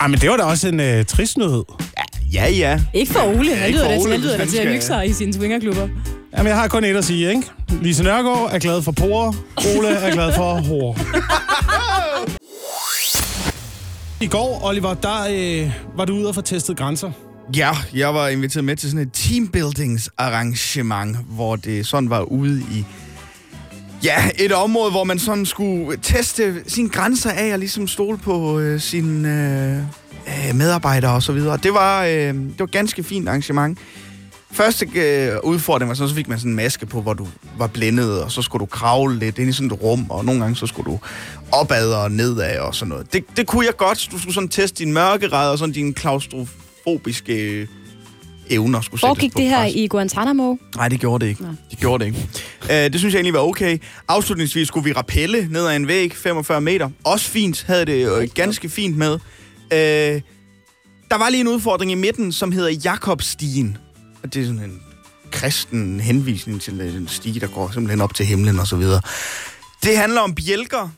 Ej, men det var da også en øh, trist nyhed. Ja, ja. Ikke for Ole. Han ikke lyder for da han lyder da til at hygge sig i sine swingerklubber. Jamen, jeg har kun et at sige, ikke? Lise Nørgaard er glad for porer. Ole er glad for hår. <laughs> I går, Oliver, der øh, var du ude og få testet grænser. Ja, jeg var inviteret med til sådan et teambuildingsarrangement, hvor det sådan var ude i ja, et område, hvor man sådan skulle teste sine grænser af og ligesom stole på øh, sine øh, øh medarbejdere og så videre. Det var, øh, det var et ganske fint arrangement. Første øh, udfordring var sådan, så fik man sådan en maske på, hvor du var blændet, og så skulle du kravle lidt ind i sådan et rum, og nogle gange så skulle du opad og nedad og sådan noget. Det, det kunne jeg godt. Du skulle sådan teste din mørkerede og sådan din klaustrofobiske evner skulle Hvor gik det her pres. i Guantanamo? Nej, det gjorde det ikke. Nå. Det gjorde det ikke. Øh, det synes jeg egentlig var okay. Afslutningsvis skulle vi rappelle ned ad en væg, 45 meter. Også fint, havde det øh, ganske fint med. Øh, der var lige en udfordring i midten, som hedder Jakobstien. Og det er sådan en kristen henvisning til en stige, der går simpelthen op til himlen og så videre. Det handler om bjælker,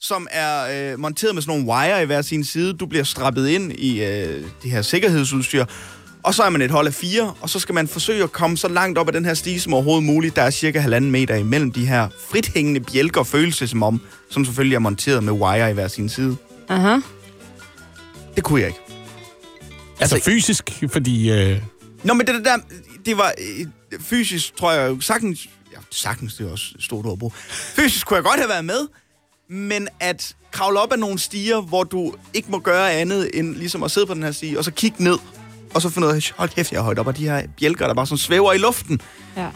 som er øh, monteret med sådan nogle wire i hver sin side. Du bliver strappet ind i øh, det her sikkerhedsudstyr, og så er man et hold af fire, og så skal man forsøge at komme så langt op ad den her stige som overhovedet muligt. Der er cirka halvanden meter imellem de her frithængende bjælker, føles det som om, som selvfølgelig er monteret med wire i hver sin side. Aha. Det kunne jeg ikke. Altså fysisk, fordi... Øh, Nå, men det der, det var øh, fysisk, tror jeg jo sagtens, ja, sagtens, det er også et stort ord at bruge. Fysisk kunne jeg godt have været med, men at kravle op ad nogle stiger, hvor du ikke må gøre andet end ligesom at sidde på den her stige, og så kigge ned, og så finde ud af, hold kæft, jeg er højt op, og de her bjælker, der bare sådan svæver i luften. Ja.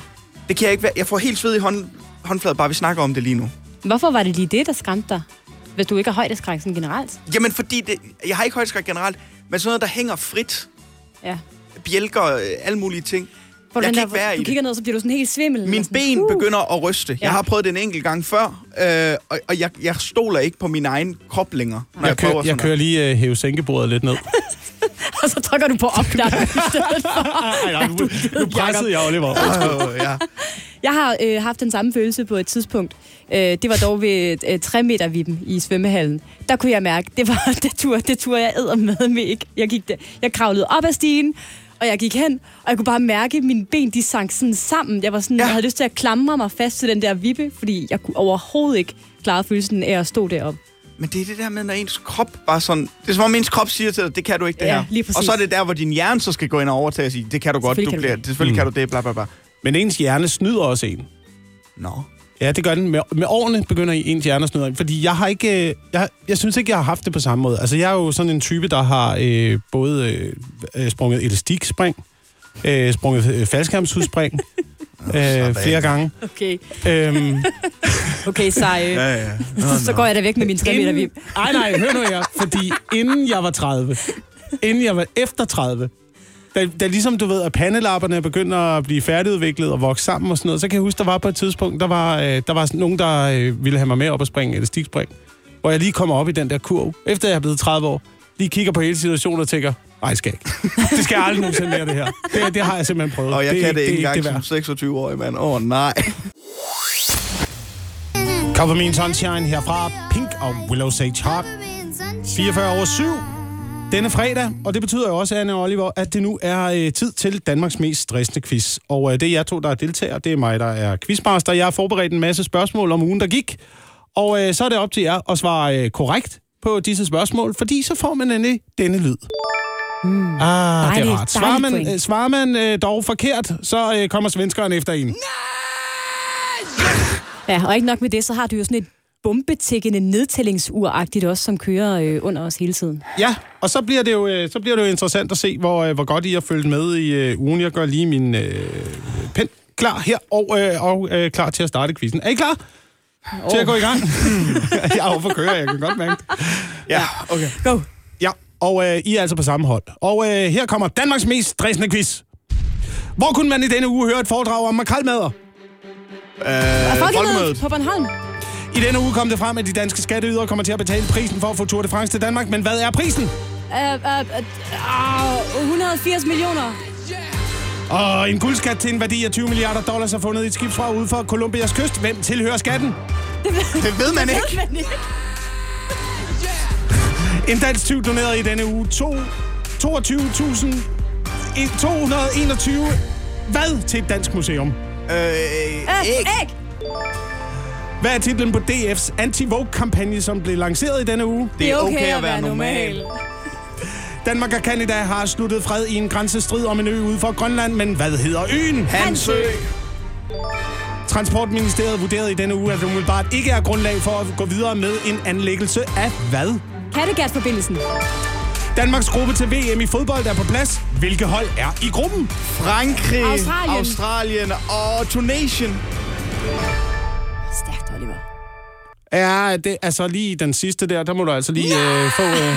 Det kan jeg ikke være. Jeg får helt sved i hånd, håndfladet, bare vi snakker om det lige nu. Hvorfor var det lige det, der skræmte dig? Hvis du ikke har højdeskræk sådan generelt? Jamen, fordi det, jeg har ikke højdeskræk generelt, men sådan noget, der hænger frit. Ja. Bjælker, øh, alle mulige ting. Hvor Jeg kan der, ikke være du i det. kigger ned, så bliver du sådan helt svimmel. Mine og sådan, ben uh. begynder at ryste. Ja. Jeg har prøvet det en enkelt gang før, øh, og, og jeg, jeg stoler ikke på min egen krop længere, når jeg, jeg, kører, jeg sådan kører lige øh, hæve sænkebordet lidt ned. <laughs> Og så trykker du på <laughs> opknap i stedet for. <laughs> Ej, nej, nu, nu pressede jeg Oliver. Øh, ja. Jeg har øh, haft den samme følelse på et tidspunkt. Øh, det var dog ved øh, 3 meter vippen i svømmehallen. Der kunne jeg mærke, det var det tur, det tur jeg æder med med ikke. Jeg, gik der, jeg kravlede op ad stigen, og jeg gik hen, og jeg kunne bare mærke, at mine ben de sank sådan sammen. Jeg, var sådan, Ja. jeg havde lyst til at klamre mig fast til den der vippe, fordi jeg kunne overhovedet ikke klare følelsen af at stå deroppe. Men det er det der med, når ens krop bare sådan... Det er som om ens krop siger til dig, det kan du ikke, det Ja, her. lige præcis. og så er det der, hvor din hjerne så skal gå ind og overtage og sige, det kan du godt, du kan du bliver, det. selvfølgelig kan du det, bla bla bla. Men ens hjerne snyder også en. Nå. Ja, det gør den. Med, med årene begynder ens hjerne at snyde en. Fordi jeg har ikke... øh, Jeg, jeg synes ikke, jeg har haft det på samme måde. Altså, jeg er jo sådan en type, der har øh, både øh, øh, sprunget elastikspring, øh, sprunget øh, faldskærmsudspring <laughs> øh, flere gange. Okay, Øhm, <laughs> okay sej. Ja, ja. så går jeg da væk med min 3 meter vip. Nej, nej, hør nu her. Fordi inden jeg var 30, inden jeg var efter 30, da, da ligesom du ved, at pandelapperne begynder at blive færdigudviklet og vokse sammen og sådan noget, så kan jeg huske, der var på et tidspunkt, der var, øh, der var sådan nogen, der øh, ville have mig med op og springe elastikspring. Hvor jeg lige kommer op i den der kurv, efter jeg er blevet 30 år, lige kigger på hele situationen og tænker, nej, skal jeg ikke. Det skal jeg aldrig nogensinde mere, det her. Det, det har jeg simpelthen prøvet. Og jeg det, kan det ikke det, engang som værd. 26-årig mand. Åh, oh, nej. Cover Me in Sunshine herfra Pink og Willow Sage Harp. 44 over 7 denne fredag, og det betyder jo også, Anne og Oliver, at det nu er øh, tid til Danmarks mest stressende quiz. Og øh, det er jer to, der er deltager, det er mig, der er quizmaster. Jeg har forberedt en masse spørgsmål om ugen, der gik, og øh, så er det op til jer at svare øh, korrekt på disse spørgsmål, fordi så får man endelig denne lyd. Mm. Ah, det er Dejligt, rart. Svarer dejligt man, øh, svarer man øh, dog forkert, så øh, kommer svenskeren efter en. Ja, og ikke nok med det, så har du jo sådan et bombetikkende nedtællingsur-agtigt også, som kører øh, under os hele tiden. Ja, og så bliver det jo, øh, så bliver det jo interessant at se, hvor, øh, hvor godt I har fulgt med i øh, ugen. Jeg gør lige min øh, pen klar her, og, øh, og øh, klar til at starte quizzen. Er I klar? Oh. Til at gå i gang? <laughs> <laughs> jeg er overfor kører, jeg kan godt mærke det. Ja, okay. Go! Ja, og øh, I er altså på samme hold. Og øh, her kommer Danmarks mest stressende quiz. Hvor kunne man i denne uge høre et foredrag om makrelmadder? Øh, folkemødet. på Bornholm. I denne uge kom det frem, at de danske skatteydere kommer til at betale prisen for at få Tour de France til Danmark. Men hvad er prisen? Uh, uh, uh, 180 millioner. Og en guldskat til en værdi af 20 milliarder dollars er fundet i et skibsfrag ude for Colombias kyst. Hvem tilhører skatten? Det ved man ikke. Men ikke. En dansk tyv donerede i denne uge to- 22.221 hvad til et dansk museum? Øh, Uh, æg. æg. Hvad er titlen på DF's anti-vogue-kampagne, som blev lanceret i denne uge? Det er okay at være normal. Danmark og Kanada har sluttet fred i en grænsestrid om en ø ude for Grønland, men hvad hedder øen? Hansø. Transportministeriet vurderede i denne uge, at der umiddelbart ikke er grundlag for at gå videre med en anlæggelse af hvad? Kattegat-forbindelsen. Danmarks gruppe til VM i fodbold er på plads. Hvilke hold er i gruppen? Frankrig, Australien. Australien og Tunesien. Ja, det altså lige den sidste der, der må du altså lige øh, få, øh,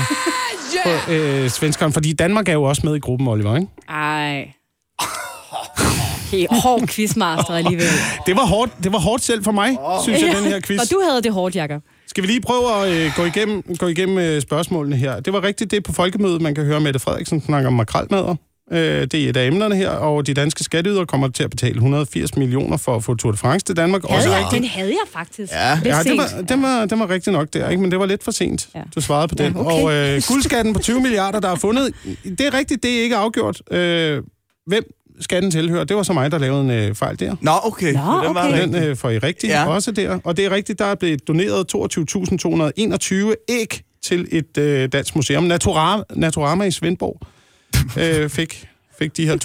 <laughs> få øh, svenskeren, fordi Danmark er jo også med i gruppen, Oliver, ikke? Ej. Okay, hård quizmaster alligevel. <laughs> Det var hårdt, det var hårdt selv for mig, synes jeg, den her <laughs> quiz. Og du havde det hårdt, Jacob. Skal vi lige prøve at øh, gå igennem, gå igennem øh, spørgsmålene her? Det var rigtigt, det er på folkemødet, man kan høre Mette Frederiksen snakke om makralmadder. Øh, det er et af emnerne her, og de danske skatteyder kommer til at betale 180 millioner for at få Tour de France til Danmark. Havde Også jeg, rigtigt. den havde jeg faktisk. Ja. Lidt Ja, det var, den, var, den var rigtig nok der, ikke? men det var lidt for sent, ja. Du svarede på den. Ja, okay. Og øh, guldskatten på 20 milliarder, der er fundet, det er rigtigt, det er ikke afgjort. Øh, hvem skatten tilhører, det var så mig, der lavede en øh, fejl der. Nå, okay. Nå, den var okay. rigtig. Den øh, får I rigtigt ja. også der. Og det er rigtigt, der er blevet doneret 22.221 æg til et øh, dansk museum. Naturama, Naturama i Svendborg <laughs> øh, fik, fik de her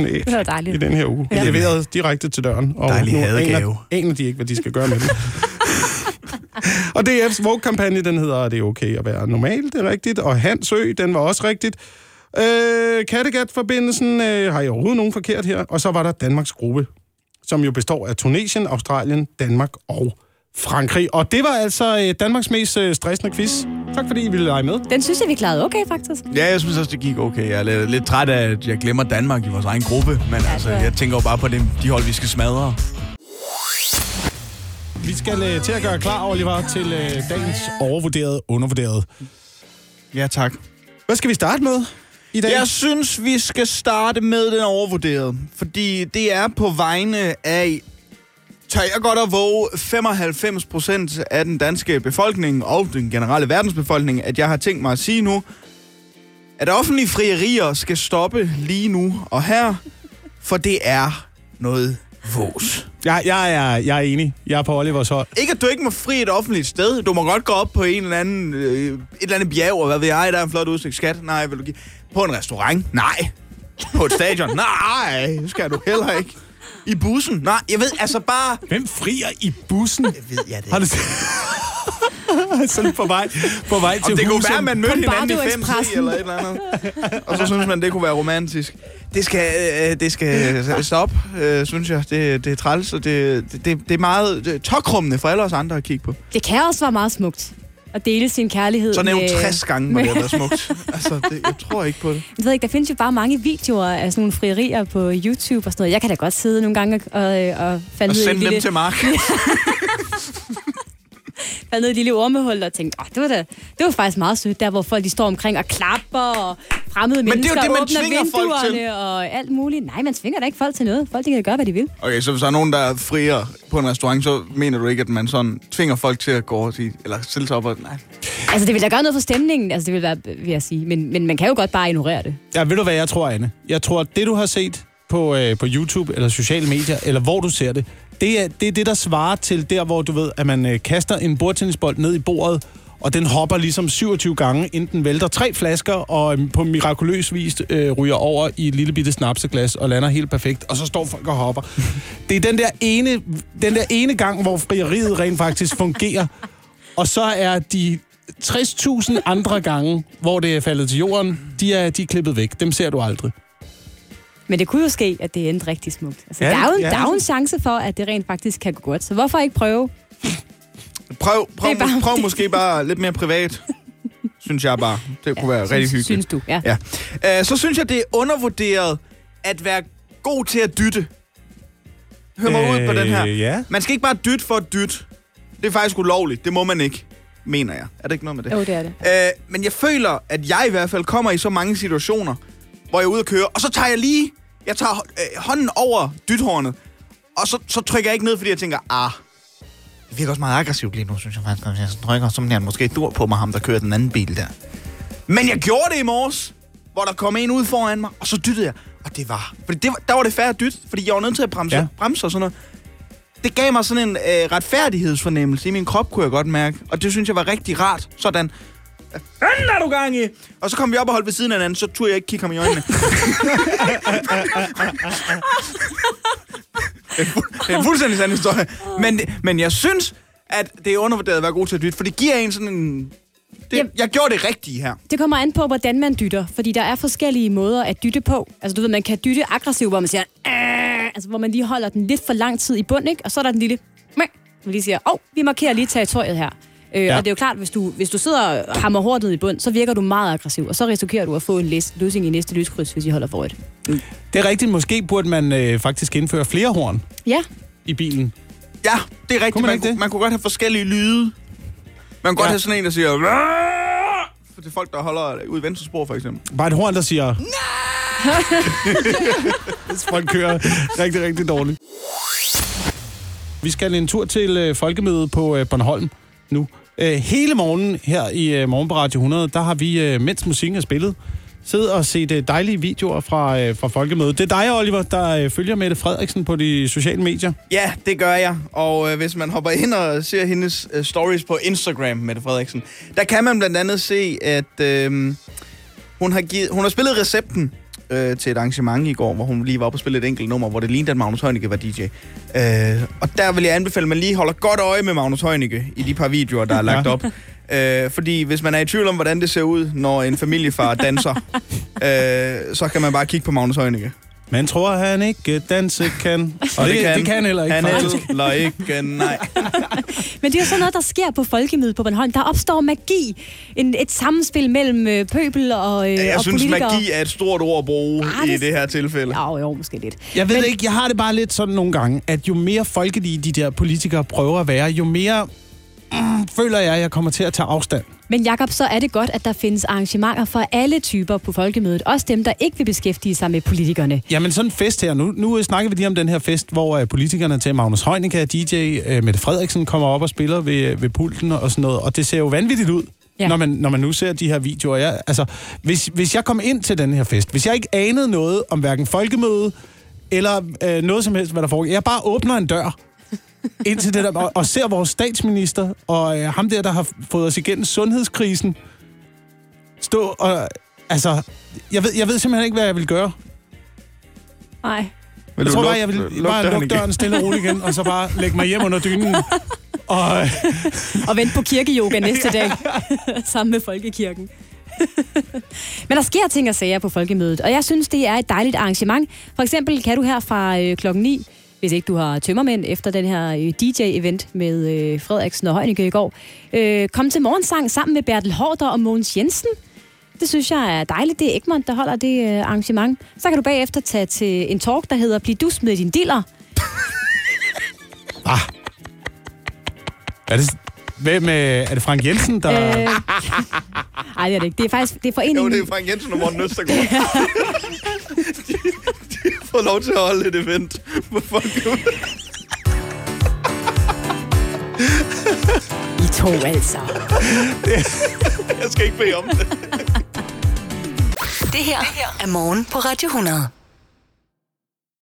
22.000 æg Det var dejligt. i den her uge. Ja. Leveret direkte til døren. Og Dejlig nu hadegave. aner, aner de ikke, hvad de skal gøre med dem. <laughs> og DF's Vogue-kampagne, den hedder, er det okay at være normal, det er rigtigt. Og Hans Ø, den var også rigtigt. Øh, Kattegat-forbindelsen øh, har jeg overhovedet nogen forkert her. Og så var der Danmarks gruppe, som jo består af Tunesien, Australien, Danmark og Frankrig. Og det var altså øh, Danmarks mest øh, stressende quiz. Tak fordi I ville lege med. Den synes jeg, vi klarede okay, faktisk. Ja, jeg synes også, det gik okay. Jeg er lidt, lidt træt af, at jeg glemmer Danmark i vores egen gruppe. Men altså, det var- jeg tænker jo bare på dem, de hold, vi skal smadre. Vi skal øh, til at gøre klar, Oliver, til øh, dagens overvurderet, undervurderet. Ja, tak. Hvad skal vi starte med i dag? Jeg synes, vi skal starte med den overvurderede. Fordi det er på vegne af, tør jeg godt at våge, 95 procent af den danske befolkning og den generelle verdensbefolkning, at jeg har tænkt mig at sige nu, at offentlige frierier skal stoppe lige nu og her, for det er noget vås. Jeg, jeg, er, jeg er enig. Jeg er på Olivers hold. Ikke at du ikke må fri et offentligt sted. Du må godt gå op på en eller anden, øh, et eller andet bjerg, og hvad ved jeg, der er en flot udsigt. Skat? Nej, vil du give? På en restaurant? Nej. På et stadion? <laughs> Nej, det skal du heller ikke. I bussen? Nej, jeg ved altså bare... Hvem frier i bussen? Jeg ved jeg det Har du <laughs> sådan på vej, på vej til Om det kunne huset. være, at man mødte hinanden i Bombardo 5 Expressen. eller et eller andet. Og så synes man, det kunne være romantisk. Det skal, øh, det skal stoppe, øh, synes jeg. Det, det er træls, og det, det, det er meget tokrummende for alle os andre at kigge på. Det kan også være meget smukt at dele sin kærlighed Så nævnt med- 60 gange, hvor det har <laughs> smukt. Altså, det, jeg tror ikke på det. Jeg ved ikke, der findes jo bare mange videoer af sådan nogle frierier på YouTube og sådan noget. Jeg kan da godt sidde nogle gange og, og, og falde Og ned i sende dem lille, til Mark. <laughs> <laughs> <laughs> ned i et lille ormehul og tænke, åh, det var da, det var faktisk meget sødt, der hvor folk de står omkring og klapper, og fremmede det er jo mennesker det, man åbner tvinger folk til. vinduerne og alt muligt. Nej, man tvinger da ikke folk til noget. Folk de kan gøre, hvad de vil. Okay, så hvis der er nogen, der frier på en restaurant, så mener du ikke, at man sådan tvinger folk til at gå over og sige, eller stille sig op og... Nej. Altså, det vil da gøre noget for stemningen, altså det vil være, vil jeg sige. Men, men man kan jo godt bare ignorere det. Ja, ved du hvad jeg tror, Anne? Jeg tror, at det du har set på, øh, på YouTube eller sociale medier, eller hvor du ser det, det er, det er det, der svarer til der, hvor du ved, at man øh, kaster en bordtennisbold ned i bordet, og den hopper ligesom 27 gange, inden den vælter tre flasker, og øh, på mirakuløs vis øh, ryger over i et lille bitte snapseglas og lander helt perfekt, og så står folk og hopper. <laughs> Det er den der ene, den der ene gang, hvor frieriet rent faktisk fungerer, og så er de 60.000 andre gange, hvor det er faldet til jorden, de er, de er klippet væk. Dem ser du aldrig. Men det kunne jo ske, at det endte rigtig smukt. Altså, Ja, ja, der, er jo, ja. der er jo en chance for, at det rent faktisk kan gå godt. Så hvorfor ikke prøve? Prøv, prøv, bare- prøv måske bare lidt mere privat. Synes jeg bare. Det kunne være rigtig hyggeligt. Synes du, ja. Ja. Uh, så synes jeg, det er undervurderet at være god til at dytte. Hør mig ud på den her. Øh, Ja. Man skal ikke bare dytte for at dytte. Det er faktisk ulovligt. Det må man ikke, mener jeg. Er det ikke noget med det? Jo, det er det. Øh, men jeg føler, at jeg i hvert fald kommer i så mange situationer, hvor jeg er ude at køre, og så tager jeg lige, jeg tager øh, hånden over dythornet, og så, så trykker jeg ikke ned, fordi jeg tænker, ah, det virker også meget aggressivt lige nu, synes jeg faktisk. Hvis jeg trykker, så han måske dur på mig, ham der kører den anden bil der. Men jeg gjorde det i morges, hvor der kom en ud foran mig, og så dyttede jeg. Og det var, fordi det var, der var det færre dyt, fordi jeg var nødt til at bremse, Ja. bremse og sådan noget. Det gav mig sådan en øh, retfærdighedsfornemmelse i min krop, kunne jeg godt mærke. Og det synes jeg var rigtig rart. Sådan, fanden er du gang i? Og så kom vi op og holdt ved siden af hinanden, så turde jeg ikke kigge ham i øjnene. er fu- en fuldstændig sand historie. Men, men jeg synes, at det er undervurderet at være god til at dytte, for det giver en sådan en... Det, Jamen. jeg gjorde det rigtige her. Det kommer an på, hvordan man dytter, fordi der er forskellige måder at dytte på. Altså, du ved, man kan dytte aggressivt, hvor man siger, altså, hvor man lige holder den lidt for lang tid i bund, ikke? Og så er der den lille, hvor lige siger, åh, oh, vi markerer lige territoriet her. Øh, Ja. Og det er jo klart, hvis du, hvis du sidder og hammer hårdt ned i bund, så virker du meget aggressiv, og så risikerer du at få en læs, løsning i næste lyskryds, hvis I holder for et. Det er rigtigt. Måske burde man øh, faktisk indføre flere horn Ja, i bilen. Ja, det er rigtigt. Kunne man man, kunne, det? man kunne godt have forskellige lyde. Man kunne godt Ja. have sådan en, der siger... "Rrrr!" For det folk, der holder ud i venstre spor, for eksempel. Bare et horn, der siger... <laughs> <laughs> Hvis folk kører rigtig, rigtig dårligt. Vi skal en tur til øh, folkemødet på øh, Bornholm nu. Øh, hele morgenen her i øh, Morgen på Radio 100, der har vi, øh, mens musikken er spillet, siddet og set øh, dejlige videoer fra, øh, fra folkemødet. Det er dig, Oliver, der øh, følger Mette Frederiksen på de sociale medier. Ja, det gør jeg. Og øh, hvis man hopper ind og ser hendes øh, stories på Instagram, Mette Frederiksen, der kan man blandt andet se, at øh, hun, har givet, hun har spillet recepten øh, til et arrangement i går, hvor hun lige var oppe og spille et enkelt nummer, hvor det lignede, at Magnus Heunicke var DJ. Øh, og der vil jeg anbefale, at man lige holder godt øje med Magnus Heunicke i de par videoer, der er lagt op. Øh, fordi hvis man er i tvivl om, hvordan det ser ud, når en familiefar danser, <laughs> øh, så kan man bare kigge på Magnus Heunicke. Man tror, han ikke danse kan. Og det, det, kan, det kan heller ikke, Han heller ikke, nej. <laughs> men det er jo sådan noget, der sker på folkemødet på Bornholm. Der opstår magi. En, et samspil mellem øh, pøbel og, øh, Jeg og synes, politikere. magi er et stort ord at bruge Ah, i det- det her tilfælde. Ja, jo, måske lidt. Jeg ved Men- ikke, jeg har det bare lidt sådan nogle gange, at jo mere folkelige de der politikere prøver at være, jo mere mm, føler jeg, at jeg kommer til at tage afstand. Men Jakob, så er det godt, at der findes arrangementer for alle typer på folkemødet. Også dem, der ikke vil beskæftige sig med politikerne. Jamen sådan en fest her, nu, nu snakker vi lige om den her fest, hvor uh, politikerne til Magnus Heunicke DJ, uh, Mette Frederiksen kommer op og spiller ved, ved pulten og sådan noget, og det ser jo vanvittigt ud. Ja. Ja. Når, man, når man nu ser de her videoer. Jeg, altså, hvis, hvis jeg kom ind til den her fest, hvis jeg ikke anede noget om hverken folkemøde, eller øh, noget som helst, hvad der foregår, jeg bare åbner en dør ind til det der, og, og ser vores statsminister, og øh, ham der, der har fået os igennem sundhedskrisen, stå og... Altså, jeg ved, jeg ved simpelthen ikke, hvad jeg vil gøre. Nej. Jeg tror bare, jeg vil luk bare lukke igen? døren stille og roligt igen, og så bare lægge mig hjem under dynen. <laughs> Og øh, Og vente på kirkeyoga næste dag. <laughs> <laughs> Sammen med folkekirken. Men der sker ting og sager på folkemødet, og jeg synes, det er et dejligt arrangement. For eksempel kan du her fra øh, klokken 9, hvis ikke du har tømmermænd efter den her øh, DJ-event med øh, Frederiksen og Heunicke i går, øh, komme til morgensang sammen med Bertel Hårder og Mogens Jensen. Det synes jeg er dejligt. Det er Egmont, der holder det øh, arrangement. Så kan du bagefter tage til en talk, der hedder Bliv dus med din diller. er det, hvem, øh, er det Frank Jensen, der... Øh, ej, det er det ikke. Det er faktisk det er Jo, foreningen... det er Frank Jensen og Morten Østergaard. <laughs> fået lov til at holde et event på folkemødet. I to altså. <laughs> Jeg skal ikke bede om det. Det her er morgen på Radio 100.